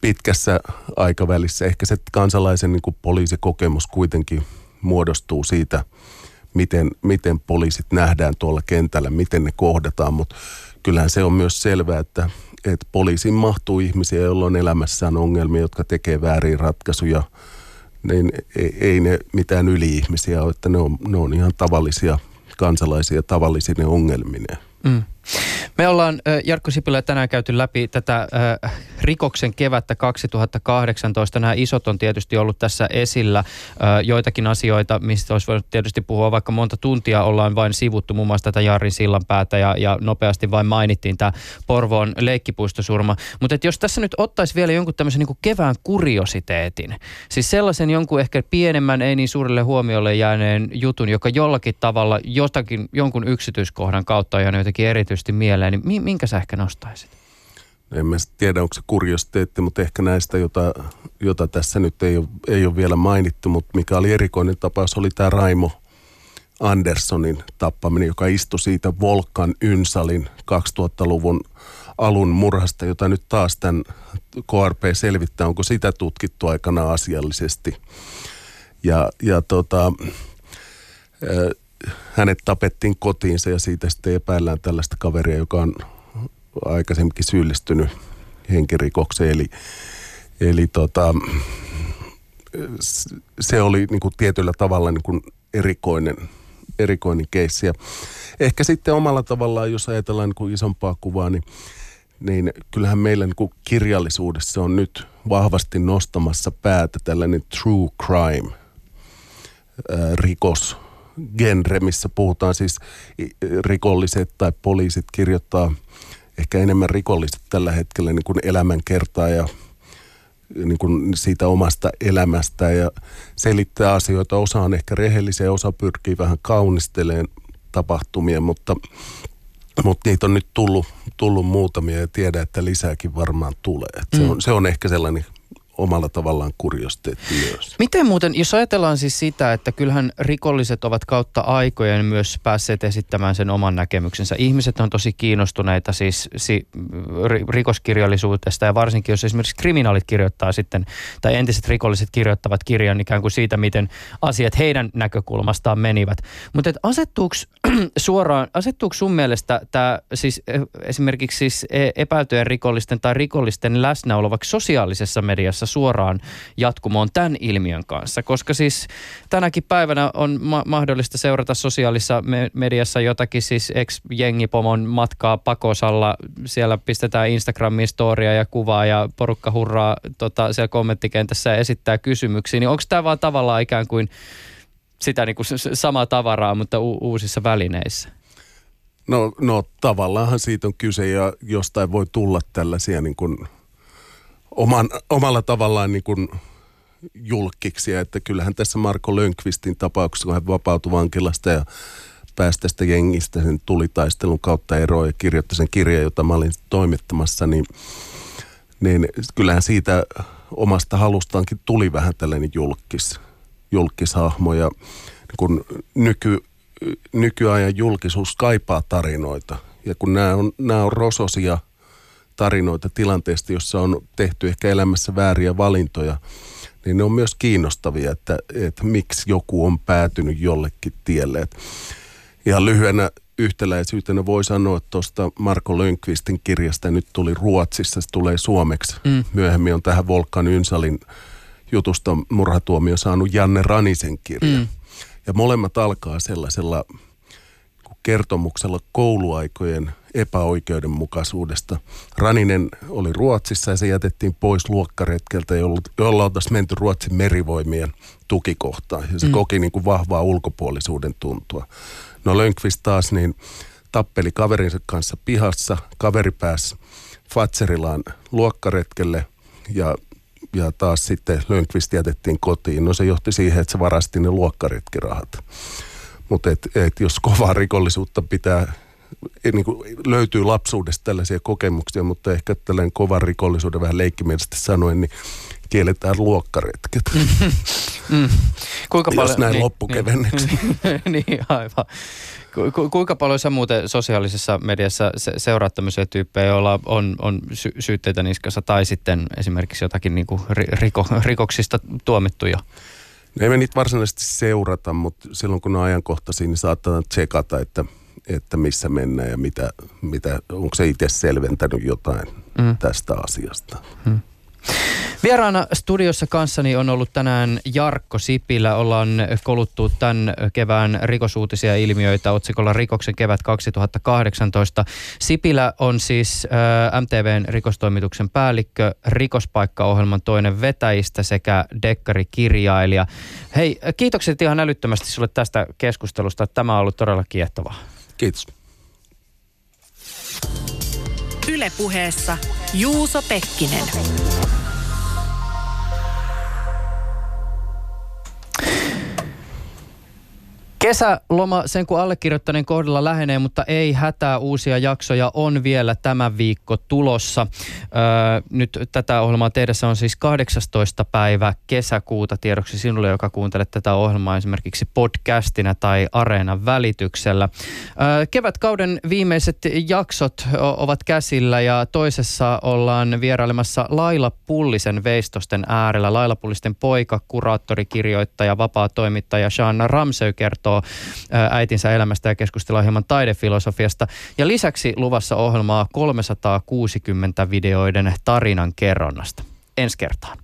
pitkässä aikavälissä ehkä se kansalaisen niin kuin poliisikokemus kuitenkin muodostuu siitä, miten, miten poliisit nähdään tuolla kentällä, miten ne kohdataan, mutta kyllähän se on myös selvää, että, että poliisiin mahtuu ihmisiä, joilla on elämässään ongelmia, jotka tekee väärin ratkaisuja, niin ei, ei ne mitään yli-ihmisiä ole, että ne on, ne on ihan tavallisia kansalaisia tavallisine ongelmineen. Mm. Me ollaan Jarkko Sipilä tänään käyty läpi tätä rikoksen kevättä 2018. Nämä isot on tietysti ollut tässä esillä. Joitakin asioita, mistä olisi voinut tietysti puhua vaikka monta tuntia, ollaan vain sivuttu muun muassa tätä Jarin sillanpäätä ja, ja nopeasti vain mainittiin tämä Porvoon leikkipuistosurma. Mutta jos tässä nyt ottaisi vielä jonkun tämmöisen niin kevään kuriositeetin, siis sellaisen jonkun ehkä pienemmän, ei niin suurelle huomiolle jääneen jutun, joka jollakin tavalla jotakin, jonkun yksityiskohdan kautta on jotenkin erityisesti mieleen, niin minkä sä ehkä nostaisit? En mä tiedä, onko se kuriositeetti, mutta ehkä näistä, jota, jota tässä nyt ei ole, ei ole vielä mainittu, mutta mikä oli erikoinen tapaus, oli tämä Raimo Anderssonin tappaminen, joka istui siitä Volkan Ynsalin 2000-luvun alun murhasta, jota nyt taas tämän KRP selvittää, onko sitä tutkittu aikana asiallisesti. Ja, ja tota, hänet tapettiin kotiinsa ja siitä sitten epäillään tällaista kaveria, joka on aikaisemminkin syyllistynyt henkirikokseen. Eli, eli tota, se oli niin kuin tietyllä tavalla niin kuin erikoinen, erikoinen keissi. Ja ehkä sitten omalla tavallaan, jos ajatellaan niin kuin isompaa kuvaa, niin, niin kyllähän meillä niin kuin kirjallisuudessa on nyt vahvasti nostamassa päätä tällainen true crime rikos genre, missä puhutaan siis rikolliset tai poliisit kirjoittaa ehkä enemmän rikolliset tällä hetkellä niin kuin elämänkertaa ja niin kuin siitä omasta elämästä ja selittää asioita. Osa on ehkä rehellisiä, osa pyrkii vähän kaunisteleen tapahtumia, mutta, mutta niitä on nyt tullut, tullut muutamia ja tiedä, että lisääkin varmaan tulee. Mm. Se, on, se on ehkä sellainen omalla tavallaan kuriositeetti myös. Miten muuten, jos ajatellaan siis sitä, että kyllähän rikolliset ovat kautta aikojen myös päässeet esittämään sen oman näkemyksensä. Ihmiset on tosi kiinnostuneita siis si, rikoskirjallisuudesta ja varsinkin jos esimerkiksi kriminaalit kirjoittaa sitten, tai entiset rikolliset kirjoittavat kirjan ikään kuin siitä, miten asiat heidän näkökulmastaan menivät. Mutta asettuuko [CLEARS THROAT] suoraan, asettuuko sun mielestä tämä siis e, esimerkiksi siis e, epäiltyjen rikollisten tai rikollisten läsnäolo vaikka sosiaalisessa mediassa yhteydessä suoraan jatkumoon tämän ilmiön kanssa, koska siis tänäkin päivänä on ma- mahdollista seurata sosiaalisessa me- mediassa jotakin siis ex-jengipomon matkaa pakosalla. Siellä pistetään Instagramiin storia ja kuvaa ja porukka hurraa tota, siellä kommenttikentässä ja esittää kysymyksiä. Niin onko tämä vaan tavallaan ikään kuin sitä niin kuin samaa tavaraa, mutta u- uusissa välineissä? No, no tavallaanhan siitä on kyse ja jostain voi tulla tällaisia niin kuin oman, omalla tavallaan niin kuin julkkiksi. Että kyllähän tässä Marko Lönkvistin tapauksessa, kun hän vapautui vankilasta ja päästä sitä jengistä sen tulitaistelun kautta eroon ja kirjoitti sen kirjan, jota mä olin toimittamassa, niin, niin kyllähän siitä omasta halustaankin tuli vähän tällainen julkis, julkishahmo ja niin kun nyky, nykyajan julkisuus kaipaa tarinoita. Ja kun nämä on, nämä on rososia tarinoita tilanteesta, jossa on tehty ehkä elämässä vääriä valintoja, niin ne on myös kiinnostavia, että, että miksi joku on päätynyt jollekin tielle. Että ihan lyhyenä yhtäläisyytenä voi sanoa, tuosta Marko Lönkvistin kirjasta nyt tuli Ruotsissa, se tulee suomeksi. Mm. Myöhemmin on tähän Volkan Ynsalin jutusta murhatuomio saanut Janne Ranisen kirja. Mm. Ja molemmat alkaa sellaisella kertomuksella kouluaikojen epäoikeudenmukaisuudesta. Raninen oli Ruotsissa ja se jätettiin pois luokkaretkeltä, jolla oltaisiin menty Ruotsin merivoimien tukikohtaan. Ja se mm. koki niin kuin vahvaa ulkopuolisuuden tuntua. No Lönkvist taas niin tappeli kaverinsa kanssa pihassa. Kaveri pääsi Fatserilaan luokkaretkelle ja, ja taas sitten Lönkvist jätettiin kotiin. No se johti siihen, että se varasti ne luokkaretkirahat. Mutta et, et jos kovaa rikollisuutta pitää, niin kuin löytyy lapsuudesta tällaisia kokemuksia, mutta ehkä tällainen kovan rikollisuuden vähän leikkimielisesti sanoen, niin kielletään luokkaretket. [LAUGHS] Mm. Kuinka paljon, Jos näin niin, loppukevenneksi. Niin, [LAUGHS] niin, aivan. Ku, kuinka paljon sä muuten sosiaalisessa mediassa seuraat tämmöisiä tyyppejä, joilla on, on sy- syytteitä niskassa tai sitten esimerkiksi jotakin niin kuin riko, rikoksista tuomittuja? No ei me niitä varsinaisesti seurata, mutta silloin kun on ajankohtaisia, niin saattaa tsekata, että, että missä mennään ja mitä, mitä, onko se itse selventänyt jotain mm. tästä asiasta. Mm. Vieraana studiossa kanssani on ollut tänään Jarkko Sipilä. Ollaan koluttu tämän kevään rikosuutisia ilmiöitä otsikolla Rikoksen kevät 2018. Sipilä on siis äh, MTVn rikostoimituksen päällikkö, rikospaikkaohjelman toinen vetäjistä sekä dekkarikirjailija. Hei, kiitokset ihan älyttömästi sulle tästä keskustelusta. Tämä on ollut todella kiehtovaa. Kiitos. Ylepuheessa Juuso Pekkinen. Kesäloma sen kun allekirjoittaneen kohdalla lähenee, mutta ei hätää. Uusia jaksoja on vielä tämä viikko tulossa. Öö, nyt tätä ohjelmaa tehdessä on siis 18. päivä kesäkuuta tiedoksi sinulle, joka kuuntelet tätä ohjelmaa esimerkiksi podcastina tai Areenan välityksellä. Öö, kevätkauden viimeiset jaksot ovat käsillä ja toisessa ollaan vierailemassa Laila Pullisen veistosten äärellä. Laila Pullisten poika, kuraattori, kirjoittaja, vapaa toimittaja Shanna Ramsey kertoo kertoo äitinsä elämästä ja keskustellaan hieman taidefilosofiasta. Ja lisäksi luvassa ohjelmaa 360 videoiden tarinan kerronnasta. Ensi kertaan.